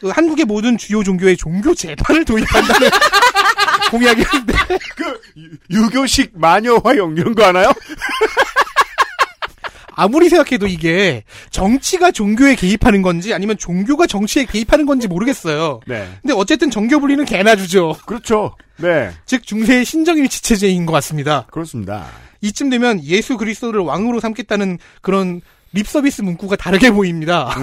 그 한국의 모든 주요 종교의 종교 재판을 도입한다는 공약이었는데 그 유- 유교식 마녀화영 이런 거 하나요? 아무리 생각해도 이게 정치가 종교에 개입하는 건지 아니면 종교가 정치에 개입하는 건지 모르겠어요. 네. 근데 어쨌든 정교 분리는 개나 주죠. 그렇죠. 네. 즉 중세의 신정일치 체제인 것 같습니다. 그렇습니다. 이쯤 되면 예수 그리스도를 왕으로 삼겠다는 그런 립서비스 문구가 다르게 보입니다.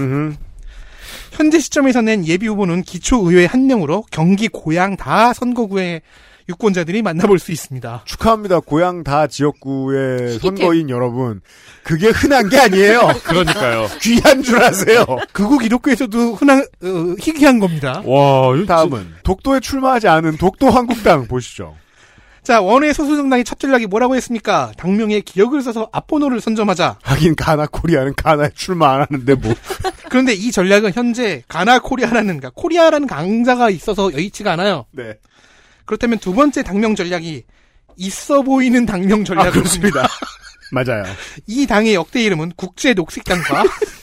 현재 시점에서 낸 예비 후보는 기초의회 한 명으로 경기 고양 다 선거구의 유권자들이 만나볼 수 있습니다. 축하합니다. 고향 다 지역구의. 선거인 여러분. 그게 흔한 게 아니에요. 그러니까요. 귀한 줄 아세요. 극우 기독교에서도 흔한 어, 희귀한 겁니다. 와 다음은 독도에 출마하지 않은 독도 한국당 보시죠. 자 원외 소수 정당의 첫 전략이 뭐라고 했습니까? 당명에 기역을 써서 앞번호를 선점하자. 하긴 가나 코리아는 가나에 출마 안 하는데 뭐. 그런데 이 전략은 현재 가나 코리아라는 그러니까 코리아라는 강자가 있어서 여의치가 않아요. 네. 그렇다면 두 번째 당명 전략이 있어 보이는 당명 아, 전략입니다. 그렇습니다. 맞아요. 이 당의 역대 이름은 국제 녹색당과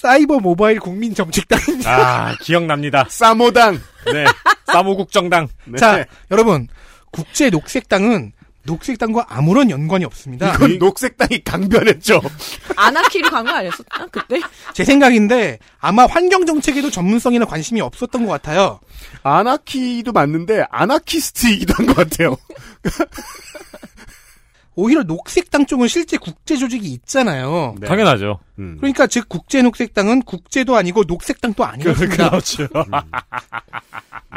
사이버 모바일 국민 정책당입니다. 아 기억납니다. 사모당. 네. 사무국정당. 네. 자, 여러분 국제 녹색당은 녹색당과 아무런 연관이 없습니다. 이건 녹색당이 강변했죠. 아나키를 간거 아니었었나? 그때? 제 생각인데 아마 환경 정책에도 전문성이나 관심이 없었던 것 같아요. 아나키도 맞는데 아나키스트이기도 한 것 같아요. 오히려 녹색당 쪽은 실제 국제 조직이 있잖아요. 네. 당연하죠. 음. 그러니까 즉 국제 녹색당은 국제도 아니고 녹색당도 아니었습니다. 그렇죠.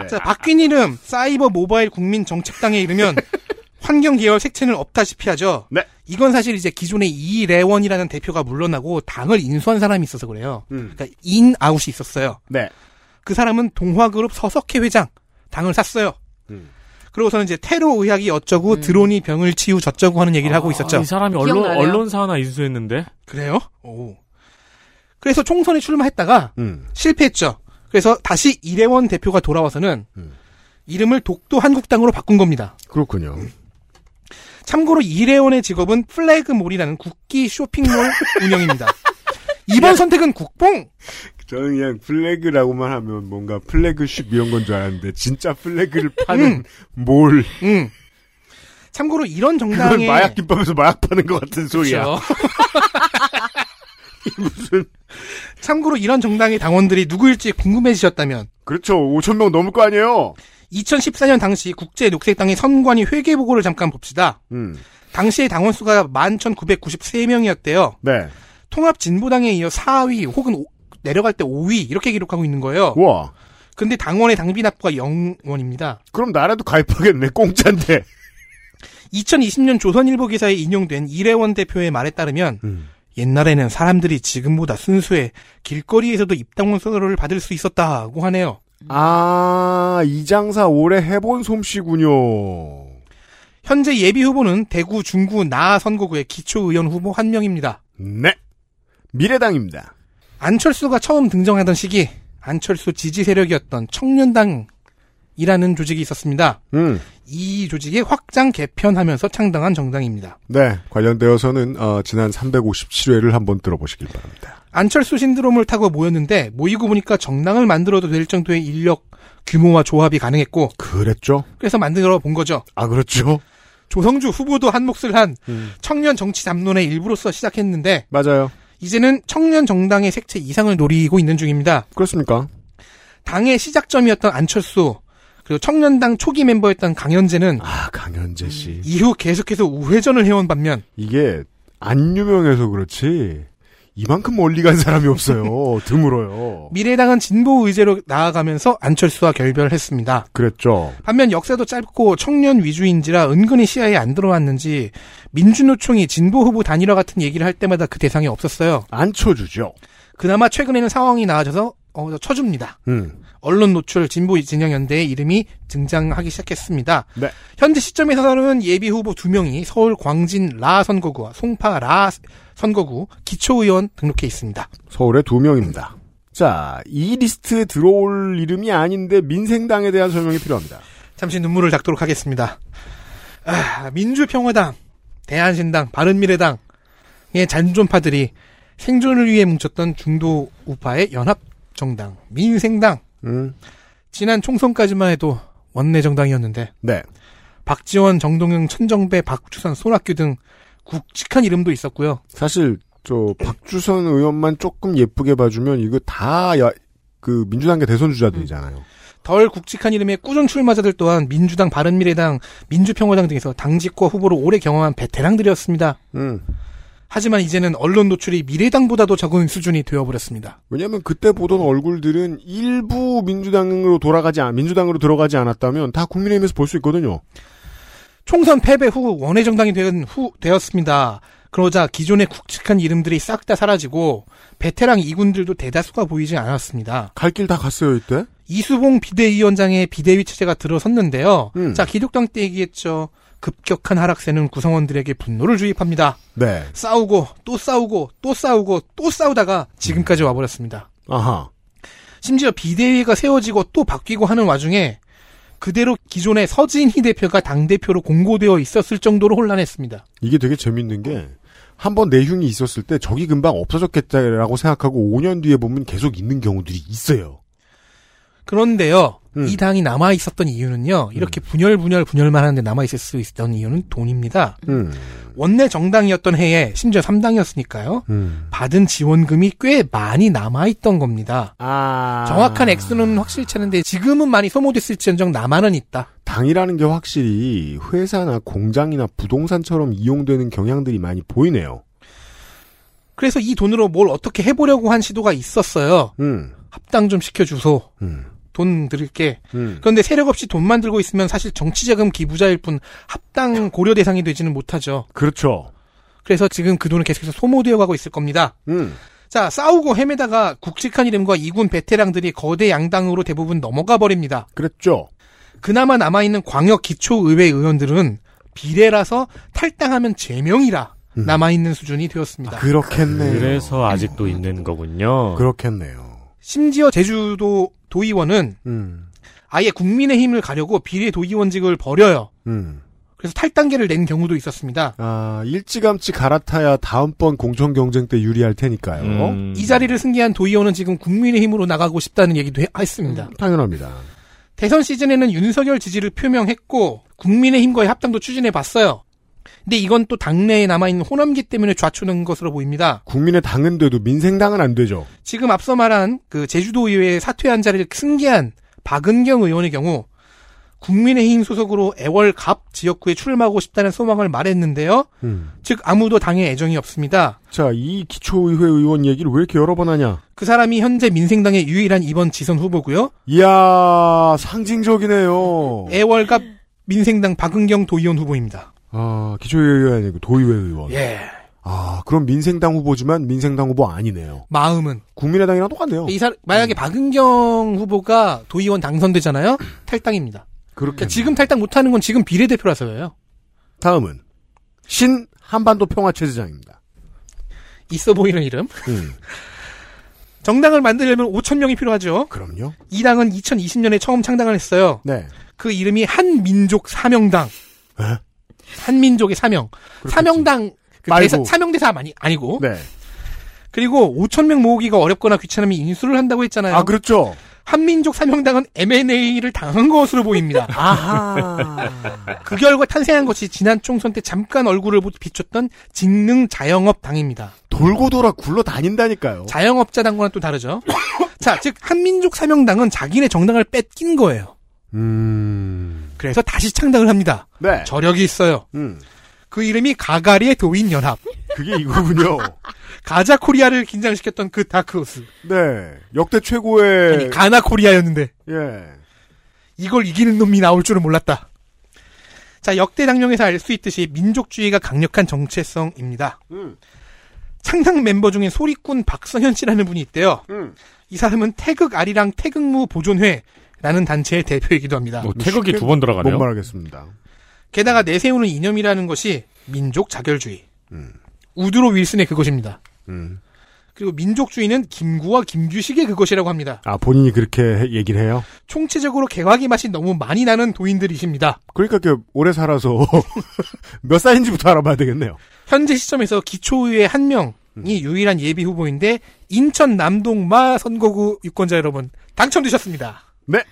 네. 자, 바뀐 이름 사이버 모바일 국민 정책당에 이르면 환경 계열 색채는 없다시피 하죠. 네. 이건 사실 이제 기존의 이래원이라는 대표가 물러나고 당을 인수한 사람이 있어서 그래요. 음. 그러니까 인 아웃이 있었어요. 네. 그 사람은 동화그룹 서석회 회장 당을 샀어요. 음. 그러고서는 이제 테러 의학이 어쩌고 드론이 병을 치유 저쩌고 하는 얘기를 하고 있었죠. 이 사람이 언론 기억나네요. 언론사 하나 인수했는데. 그래요? 오. 그래서 총선에 출마했다가 음. 실패했죠. 그래서 다시 이래원 대표가 돌아와서는 음. 이름을 독도 한국당으로 바꾼 겁니다. 그렇군요. 참고로 이래원의 직업은 플래그몰이라는 국기 쇼핑몰 운영입니다. 이번 선택은 국뽕! 저는 그냥 flag라고만 하면 뭔가 플래그십 이런 건 줄 알았는데 진짜 flag를 파는 몰. 음. 참고로 이런 정당의 마약 김밥에서 마약 파는 것 같은 소리야. 그렇죠. 참고로 이런 정당의 당원들이 누구일지 궁금해지셨다면 그렇죠. 5천 명 넘을 거 아니에요. 2014년 당시 국제 녹색당의 선관위 회계 보고를 잠깐 봅시다. 음. 당시의 당원 수가 11,993명이었대요. 네. 통합 진보당에 이어 4위 혹은 오- 내려갈 때 5위 이렇게 기록하고 있는 거예요. 와. 근데 당원의 당비 납부가 0원입니다. 그럼 나라도 가입하겠네. 공짜인데. 2020년 조선일보 기사에 인용된 이래원 대표의 말에 따르면 음. 옛날에는 사람들이 지금보다 순수해 길거리에서도 입당원서를 받을 수 있었다고 하네요. 아, 이 장사 오래 해본 솜씨군요. 현재 예비 후보는 대구 중구 나 선거구의 기초의원 후보 한 명입니다. 네. 미래당입니다. 안철수가 처음 등장하던 시기 안철수 지지 세력이었던 청년당이라는 조직이 있었습니다. 음. 이 조직이 확장 개편하면서 창당한 정당입니다. 네. 관련되어서는, 어, 지난 357회를 한번 들어보시길 바랍니다. 안철수 신드롬을 타고 모였는데 모이고 보니까 정당을 만들어도 될 정도의 인력, 규모와 조합이 가능했고 그랬죠? 그래서 만들어 본 거죠. 아, 그렇죠? 조성주 후보도 한 몫을 한 음. 청년 정치 담론의 일부로서 시작했는데 맞아요. 이제는 청년 정당의 색채 이상을 노리고 있는 중입니다. 그렇습니까? 당의 시작점이었던 안철수 그리고 청년당 초기 멤버였던 강현재는 아, 강현재 씨. 이후 계속해서 우회전을 해온 반면 이게, 안 유명해서 그렇지, 이만큼 멀리 간 사람이 없어요. 드물어요. 미래당은 진보 의제로 나아가면서 안철수와 결별했습니다. 그랬죠. 반면 역사도 짧고 청년 위주인지라 은근히 시야에 안 들어왔는지 민주노총이 진보 후보 단일화 같은 얘기를 할 때마다 그 대상이 없었어요. 안 쳐주죠. 그나마 최근에는 상황이 나아져서 어, 쳐줍니다. 음. 언론 노출 진보 진영 연대의 이름이 등장하기 시작했습니다. 네. 현재 시점에서는 예비 후보 두 명이 서울 광진 라 선거구와 송파 라 선거구 기초의원 등록해 있습니다. 서울에 두 명입니다. 자, 이 리스트에 들어올 이름이 아닌데 민생당에 대한 설명이 필요합니다. 잠시 눈물을 닦도록 하겠습니다. 아, 민주평화당, 대한신당, 바른미래당의 잔존파들이 생존을 위해 뭉쳤던 중도 우파의 연합정당, 민생당. 음. 지난 총선까지만 해도 원내 정당이었는데 네. 박지원, 정동영, 천정배, 박주선, 손학규 등 굵직한 이름도 있었고요. 사실 저 박주선 의원만 조금 예쁘게 봐주면 이거 다 그 민주당계 대선 주자들이잖아요. 덜 굵직한 이름의 꾸준 출마자들 또한 민주당, 바른미래당, 민주평화당 등에서 당직과 후보로 오래 경험한 베테랑들이었습니다. 음. 하지만 이제는 언론 노출이 미래당보다도 적은 수준이 되어버렸습니다. 왜냐하면 그때 보던 얼굴들은 일부 민주당으로 돌아가지 않, 민주당으로 들어가지 않았다면 다 국민의힘에서 볼 수 있거든요. 총선 패배 후 원외정당이 된 후 되었습니다. 그러자 기존의 굵직한 이름들이 싹 다 사라지고 베테랑 이군들도 대다수가 보이지 않았습니다. 갈 길 다 갔어요 이때. 이수봉 비대위원장의 비대위 체제가 들어섰는데요. 음. 자 기독당 때 얘기했죠. 급격한 하락세는 구성원들에게 분노를 주입합니다. 네. 싸우고 또 싸우고 또 싸우고 또 싸우다가 지금까지 와버렸습니다. 아하. 심지어 비대위가 세워지고 또 바뀌고 하는 와중에 그대로 기존의 서진희 대표가 당대표로 공고되어 있었을 정도로 혼란했습니다. 이게 되게 재밌는 게 한번 내흉이 있었을 때 적이 금방 없어졌겠다라고 생각하고 5년 뒤에 보면 계속 있는 경우들이 있어요. 그런데요, 음. 이 당이 남아 있었던 이유는요, 이렇게 분열 분열 분열만 하는데 남아 있을 수 있었던 이유는 돈입니다. 음. 원내 정당이었던 해에 심지어 3당이었으니까요. 음. 받은 지원금이 꽤 많이 남아 있던 겁니다. 아. 정확한 액수는 확실치 않은데 지금은 많이 소모됐을지언정 남아는 있다. 당이라는 게 확실히 회사나 공장이나 부동산처럼 이용되는 경향들이 많이 보이네요. 그래서 이 돈으로 뭘 어떻게 해보려고 한 시도가 있었어요. 음. 합당 좀 시켜주소. 음. 돈 드릴게. 음. 그런데 세력 없이 돈만 들고 있으면 사실 정치자금 기부자일 뿐 합당 고려 대상이 되지는 못하죠. 그렇죠. 그래서 지금 그 돈은 계속해서 소모되어 가고 있을 겁니다. 음. 자, 싸우고 헤매다가 굵직한 이름과 이군 베테랑들이 거대 양당으로 대부분 넘어가 버립니다. 그랬죠. 그나마 남아있는 광역 기초의회 의원들은 비례라서 탈당하면 제명이라 음. 남아있는 수준이 되었습니다. 그렇겠네요. 그래서 아직도 있는 거군요. 그렇겠네요. 심지어 제주도 도의원은 음. 아예 국민의힘을 가려고 비례 도의원직을 버려요. 음. 그래서 탈당계를 낸 경우도 있었습니다. 아, 일찌감치 갈아타야 다음번 공천 경쟁 때 유리할 테니까요. 음. 이 자리를 승계한 도의원은 지금 국민의힘으로 나가고 싶다는 얘기도 해- 했습니다. 당연합니다. 대선 시즌에는 윤석열 지지를 표명했고 국민의힘과의 합당도 추진해 봤어요. 근데 이건 또 당내에 남아있는 호남기 때문에 좌초된 것으로 보입니다. 국민의 당은 돼도 민생당은 안 되죠. 지금 앞서 말한 그 제주도 의회 사퇴한 자리를 승계한 박은경 의원의 경우 국민의힘 소속으로 애월 갑 지역구에 출마하고 싶다는 소망을 말했는데요. 음. 즉 아무도 당에 애정이 없습니다. 자, 이 기초의회 의원 얘기를 왜 이렇게 여러 번 하냐? 그 사람이 현재 민생당의 유일한 이번 지선 후보고요. 이야, 상징적이네요. 애월갑 민생당 박은경 도의원 후보입니다. 아, 기초의회 의원 아니고 도의회 의원. 예. 아, 그럼 민생당 후보지만 민생당 후보 아니네요. 마음은 국민의당이랑 똑같네요. 이 사, 만약에 박은경 후보가 도의원 당선되잖아요. 탈당입니다. 그렇게 그러니까 지금 탈당 못하는 건 지금 비례대표라서예요. 다음은 신 한반도 평화체제장입니다. 있어 보이는 이름. 음, 정당을 만들려면 5천 명이 필요하죠. 그럼요. 이 당은 2020년에 처음 창당을 했어요. 네. 그 이름이 한민족 사명당. 에? 한민족의 사명. 사명당 그. 대사, 사명대사 아니, 아니고. 네. 그리고 5천 명 모으기가 어렵거나 귀찮으면 인수를 한다고 했잖아요. 아, 그렇죠. 한민족 사명당은 M&A를 당한 것으로 보입니다. 아하. 그 결과 탄생한 것이 지난 총선 때 잠깐 얼굴을 비췄던 직능 자영업 당입니다. 돌고 돌아 굴러 다닌다니까요. 자영업자 당과는 또 다르죠. 자, 즉 한민족 사명당은 자기네 정당을 뺏긴 거예요. 음. 그래서 다시 창당을 합니다. 네. 저력이 있어요. 음. 그 이름이 가가리의 도인 연합. 그게 이거군요. 가자 코리아를 긴장시켰던 그 다크호스. 네. 역대 최고의 아니, 가나 코리아였는데 예. 이걸 이기는 놈이 나올 줄은 몰랐다. 자, 역대 당명에서 알 수 있듯이 민족주의가 강력한 정체성입니다. 음. 창당 멤버 중에 소리꾼 박성현 씨라는 분이 있대요. 음. 이 사람은 태극 아리랑 태극무 보존회 라는 단체의 대표이기도 합니다. 뭐 태극이 두번못 들어가네요. 말하겠습니다. 게다가 내세우는 이념이라는 것이 민족 자결주의. 음. 우드로 윌슨의 그것입니다. 음. 그리고 민족주의는 김구와 김규식의 그것이라고 합니다. 아, 본인이 그렇게 해- 얘기를 해요? 총체적으로 개화기 맛이 너무 많이 나는 도인들이십니다. 그러니까 그 오래 살아서 몇 살인지부터 알아봐야 되겠네요. 현재 시점에서 기초의회 한 명이 유일한 예비 후보인데 인천 남동마 선거구 유권자 여러분 당첨되셨습니다. 네.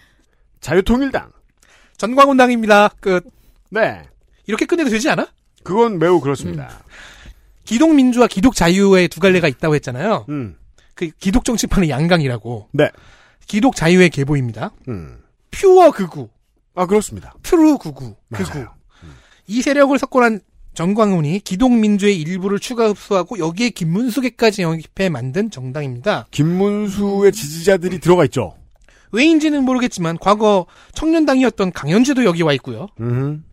자유통일당. 전광훈당입니다. 끝. 네. 이렇게 끝내도 되지 않아? 그건 매우 그렇습니다. 기독민주와 기독자유의 두 갈래가 있다고 했잖아요. 음. 그 기독정치판의 양강이라고. 네. 기독자유의 계보입니다. 음. pure 극우, 아, 그렇습니다. true 극우, 극우. 맞아요. 이 세력을 석권한 전광훈이 기독민주의 일부를 추가 흡수하고 여기에 김문수계까지 영입해 만든 정당입니다. 김문수의 지지자들이 들어가 있죠. 왜인지는 모르겠지만 과거 청년당이었던 강연재도 여기 와 있고요. 음.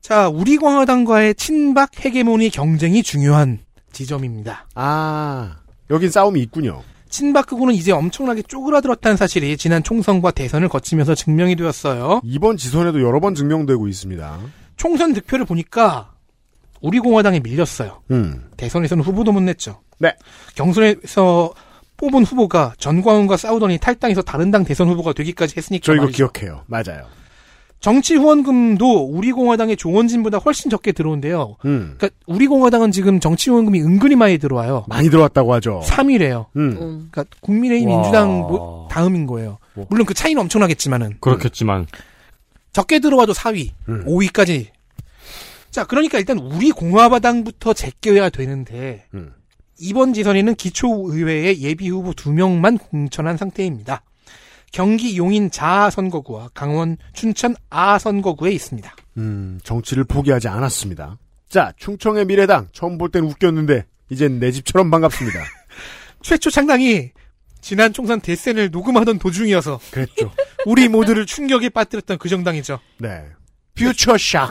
자, 우리 공화당과의 친박 헤게모니 경쟁이 중요한 지점입니다. 아, 여긴 싸움이 있군요. 친박 극우는 이제 엄청나게 쪼그라들었다는 사실이 지난 총선과 대선을 거치면서 증명이 되었어요. 이번 지선에도 여러 번 증명되고 있습니다. 총선 득표를 보니까 우리 공화당에 밀렸어요. 음. 대선에서는 후보도 못 냈죠. 네. 경선에서 뽑은 후보가 전광훈과 싸우더니 탈당해서 다른 당 대선 후보가 되기까지 했으니까 저 이거 말이죠. 기억해요. 맞아요. 정치 후원금도 우리공화당의 조원진보다 훨씬 적게 들어온대요. 음. 그러니까 우리공화당은 지금 정치 후원금이 은근히 많이 들어와요. 많이 들어왔다고 하죠. 3위래요. 음. 음. 그러니까 국민의힘 와. 민주당 뭐 다음인 거예요. 뭐. 물론 그 차이는 엄청나겠지만은 그렇겠지만 적게 들어와도 4위, 음. 5위까지. 자, 그러니까 일단 우리 공화당부터 제껴야 되는데 음. 이번 지선에는 기초의회에 예비 후보 2명만 공천한 상태입니다. 경기 용인 자 선거구와 강원 춘천 아 선거구에 있습니다. 음, 정치를 포기하지 않았습니다. 자, 충청의 미래당. 처음 볼 땐 웃겼는데, 이젠 내 집처럼 반갑습니다. 최초 창당이 지난 총선 대선을 녹음하던 도중이어서 그랬죠. 우리 모두를 충격에 빠뜨렸던 그 정당이죠. 네. 퓨처 샥.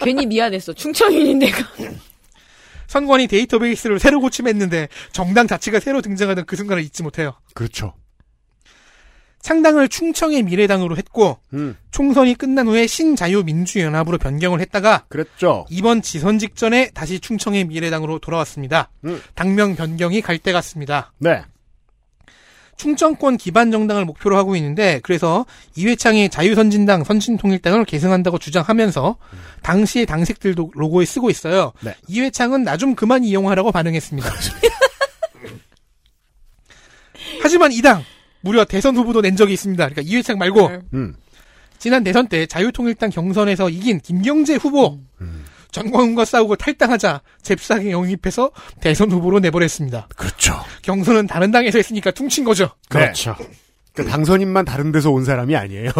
괜히 미안했어. 충청인인 내가. 선관위 데이터베이스를 새로 고침했는데 정당 자체가 새로 등장하던 그 순간을 잊지 못해요. 그렇죠. 창당을 충청의 미래당으로 했고 음, 총선이 끝난 후에 신자유민주연합으로 변경을 했다가 그랬죠. 이번 지선 직전에 다시 충청의 미래당으로 돌아왔습니다. 음. 당명 변경이 갈때 같습니다. 네. 충청권 기반 정당을 목표로 하고 있는데 그래서 이회창이 자유선진당, 선진통일당을 계승한다고 주장하면서 당시의 당색들도 로고에 쓰고 있어요. 네. 이회창은 나 좀 그만 이용하라고 반응했습니다. 하지만 이 당 무려 대선 후보도 낸 적이 있습니다. 그러니까 이회창 말고 네. 음. 지난 대선 때 자유통일당 경선에서 이긴 김경재 후보 음. 전광훈과 싸우고 탈당하자 잽싸게 영입해서 대선 후보로 내보냈습니다. 그렇죠. 경선은 다른 당에서 했으니까 퉁친 거죠. 그렇죠. 그러니까 당선인만 다른 데서 온 사람이 아니에요.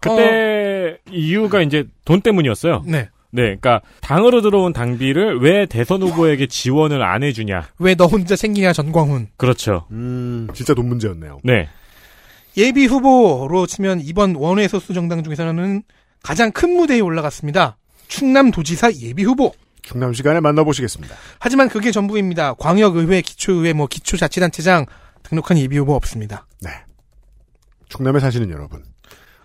그때 이유가 이제 돈 때문이었어요. 네. 네, 그러니까 당으로 들어온 당비를 왜 대선 후보에게 지원을 안 해주냐. 왜 너 혼자 챙기냐 전광훈. 그렇죠. 음, 진짜 돈 문제였네요. 네. 예비 후보로 치면 이번 원외 소수 정당 중에서는 가장 큰 무대에 올라갔습니다. 충남도지사 예비 후보. 충남 시간에 만나보시겠습니다. 하지만 그게 전부입니다. 광역의회, 기초의회, 뭐 기초자치단체장 등록한 예비 후보 없습니다. 네. 충남에 사시는 여러분.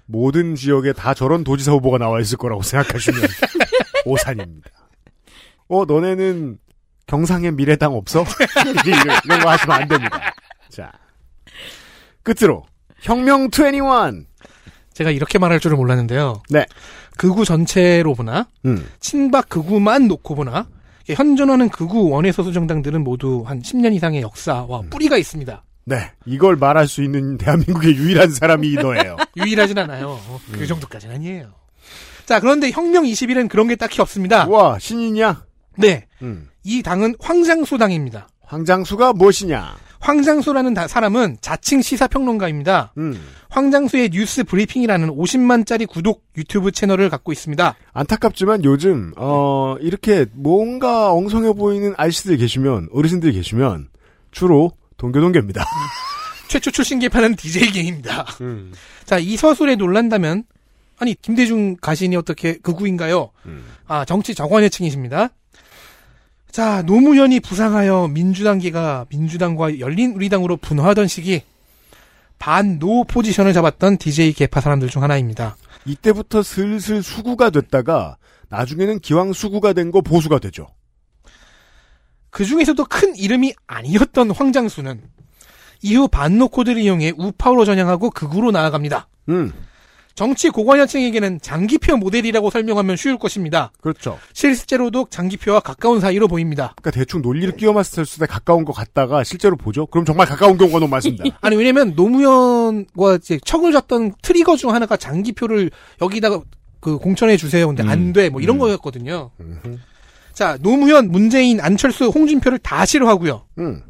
모든 지역에 다 저런 도지사 후보가 나와 있을 거라고 생각하시면 오산입니다. 어, 너네는 경상의 미래당 없어? 이런, 이런 거 하시면 안 됩니다. 자. 끝으로, 혁명 21! 제가 이렇게 말할 줄은 몰랐는데요. 네. 극우 전체로 보나 음. 친박 극우만 놓고 보나 현존하는 극우 원외 소수 정당들은 모두 한 10년 이상의 역사와 뿌리가 있습니다. 네. 이걸 말할 수 있는 대한민국의 유일한 사람이 너예요. 유일하진 않아요. 그 정도까지는 아니에요. 자, 그런데 혁명 20일은 그런 게 딱히 없습니다. 와, 신인이야? 네. 음. 이 당은 황장수 당입니다. 황장수가 무엇이냐? 황장수라는 다- 사람은 자칭 시사평론가입니다. 음. 황장수의 뉴스 브리핑이라는 50만짜리 구독 유튜브 채널을 갖고 있습니다. 안타깝지만 요즘 어 이렇게 뭔가 엉성해 보이는 아저씨들 계시면 어르신들 계시면 주로 동교동계입니다. 최초 출신 개판은 DJ 게임입니다. 음. 자, 이 서술에 놀란다면 아니 김대중 가신이 어떻게 극우인가요? 음. 아 정치 정관예층이십니다. 자 노무현이 부상하여 민주당계가 민주당과 열린 우리당으로 분화하던 시기 반노 포지션을 잡았던 DJ 개파 사람들 중 하나입니다. 이때부터 슬슬 수구가 됐다가 나중에는 기왕 수구가 된 거 보수가 되죠. 그 중에서도 큰 이름이 아니었던 황장수는 이후 반노 코드를 이용해 우파로 전향하고 극우로 나아갑니다. 음. 정치 고관여층에게는 장기표 모델이라고 설명하면 쉬울 것입니다. 그렇죠. 실제로도 장기표와 가까운 사이로 보입니다. 그러니까 대충 논리를 끼워 맞을 때 가까운 것 같다가 실제로 보죠. 그럼 정말 가까운 경우가 너무 많습니다. 아니 왜냐면 노무현과 이제 척을 졌던 트리거 중 하나가 장기표를 여기다가 그 공천해 주세요. 근데 안 돼. 뭐 이런 음. 거였거든요. 자 노무현, 문재인, 안철수, 홍준표를 다 싫어하고요. 음.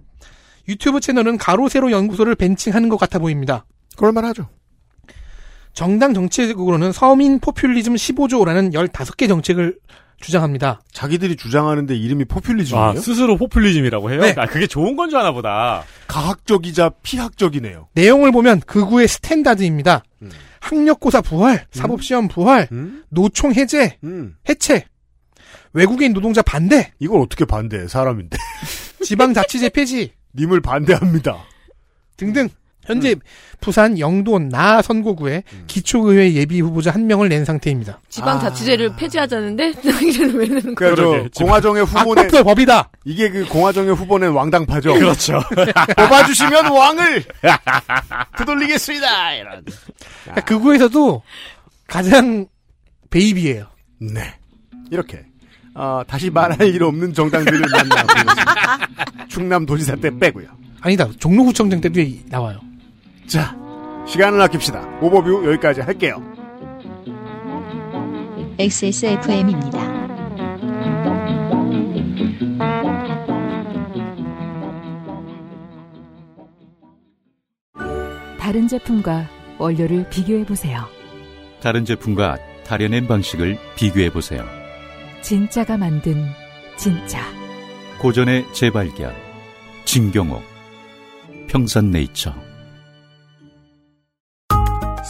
유튜브 채널은 가로 세로 연구소를 벤칭하는 것 같아 보입니다. 그럴만하죠. 정당 정책으로는 서민 포퓰리즘 15조라는 15개 정책을 주장합니다. 자기들이 주장하는데 이름이 포퓰리즘이에요? 아, 스스로 포퓰리즘이라고 해요? 네. 아, 그게 좋은 건 줄 아나 보다. 가학적이자 피학적이네요. 내용을 보면 극우의 standard입니다. 음. 학력고사 부활, 사법시험 부활, 음? 노총 해제, 음. 해체, 외국인 노동자 반대, 이걸 어떻게 반대해, 사람인데. 지방자치제 폐지 님을 반대합니다. 등등 현재 부산 영도 나 선거구에 기초의회 예비 후보자 한 명을 낸 상태입니다. 지방자치제를 폐지하자는데 당신은 왜 내는 그러게, 지금. 공화정의 후보는 악법도 법이다. 이게 그 공화정의 후보는 왕당파죠. 그렇죠. 뽑아주시면 왕을 되돌리겠습니다. 이런. 그러니까 극우에서도 가장 베이비예요. 네. 이렇게 어, 다시 말할 일 없는 정당들을 만나고 있습니다. 충남 도지사 때 빼고요. 아니다. 종로구청장 때도 이- 나와요. 자, 시간을 아낍시다. 오버뷰 여기까지 할게요. XSFM입니다. 다른 제품과 원료를 비교해 보세요. 다른 제품과 다려낸 방식을 비교해 보세요. 진짜가 만든 진짜. 고전의 재발견. 진경옥. 평산네이처.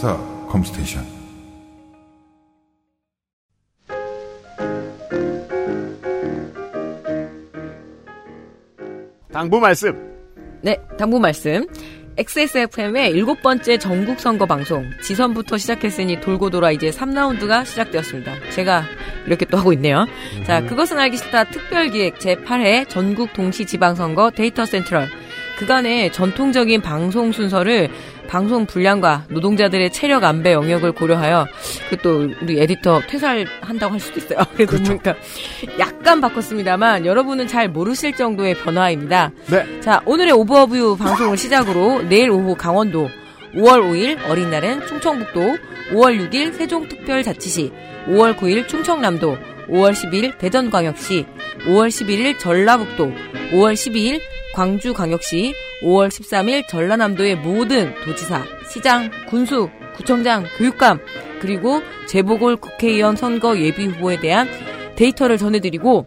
주식회사 컴스테이션 당부 말씀. 네, 당부 말씀. XSFM의 일곱 번째 전국 선거 방송 지선부터 시작했으니 돌고 돌아 이제 3라운드가 시작되었습니다. 제가 이렇게 또 하고 있네요. 자, 그것은 알기 싫다 특별기획 제8회 전국 동시 지방선거 데이터 센트럴 그간의 전통적인 방송 순서를 방송 분량과 노동자들의 체력 안배 영역을 고려하여 그 또 우리 에디터 퇴사한다고 할 수도 있어요. 그래서 그러니까 약간 바꿨습니다만 여러분은 잘 모르실 정도의 변화입니다. 네. 자, 오늘의 오버뷰 방송을 시작으로 내일 오후 강원도, 5월 5일 어린날은 충청북도, 5월 6일 세종특별자치시, 5월 9일 충청남도, 5월 12일 대전광역시, 5월 11일 전라북도, 5월 12일 광주광역시, 5월 13일 전라남도의 모든 도지사, 시장, 군수, 구청장, 교육감, 그리고 재보궐 국회의원 선거 예비 후보에 대한 데이터를 전해드리고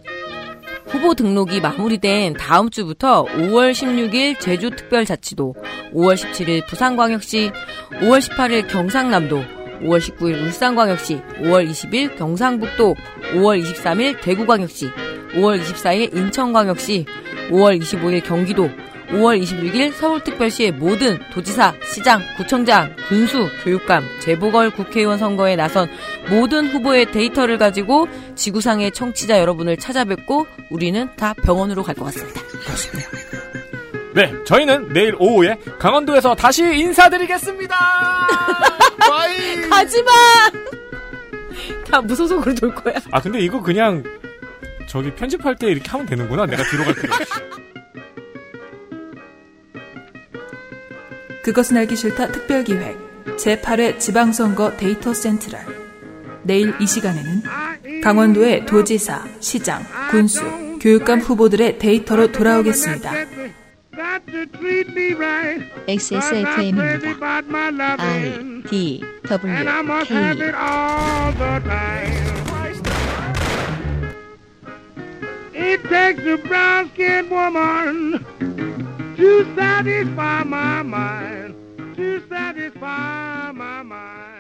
후보 등록이 마무리된 다음 주부터 5월 16일 제주특별자치도, 5월 17일 부산광역시, 5월 18일 경상남도, 5월 19일 울산광역시, 5월 20일 경상북도, 5월 23일 대구광역시, 5월 24일 인천광역시, 5월 25일 경기도, 5월 26일 서울특별시의 모든 도지사, 시장, 구청장, 군수, 교육감, 재보궐 국회의원 선거에 나선 모든 후보의 데이터를 가지고 지구상의 청취자 여러분을 찾아뵙고 우리는 다 병원으로 갈 것 같습니다. 그렇습니다. 네, 저희는 내일 오후에 강원도에서 다시 인사드리겠습니다. 가지마! 다 무소속으로 돌 거야. 아 근데 이거 그냥 저기 편집할 때 이렇게 하면 되는구나. 내가 뒤로 갈 필요 없이. 그것은 알기 싫다 특별기획 제8회 지방선거 데이터 센트럴 내일 이 시간에는 강원도의 도지사, 시장, 군수, 교육감 후보들의 데이터로 돌아오겠습니다. XSFM입니다. I D W K It takes a brown skinned woman to satisfy my mind, to satisfy my mind.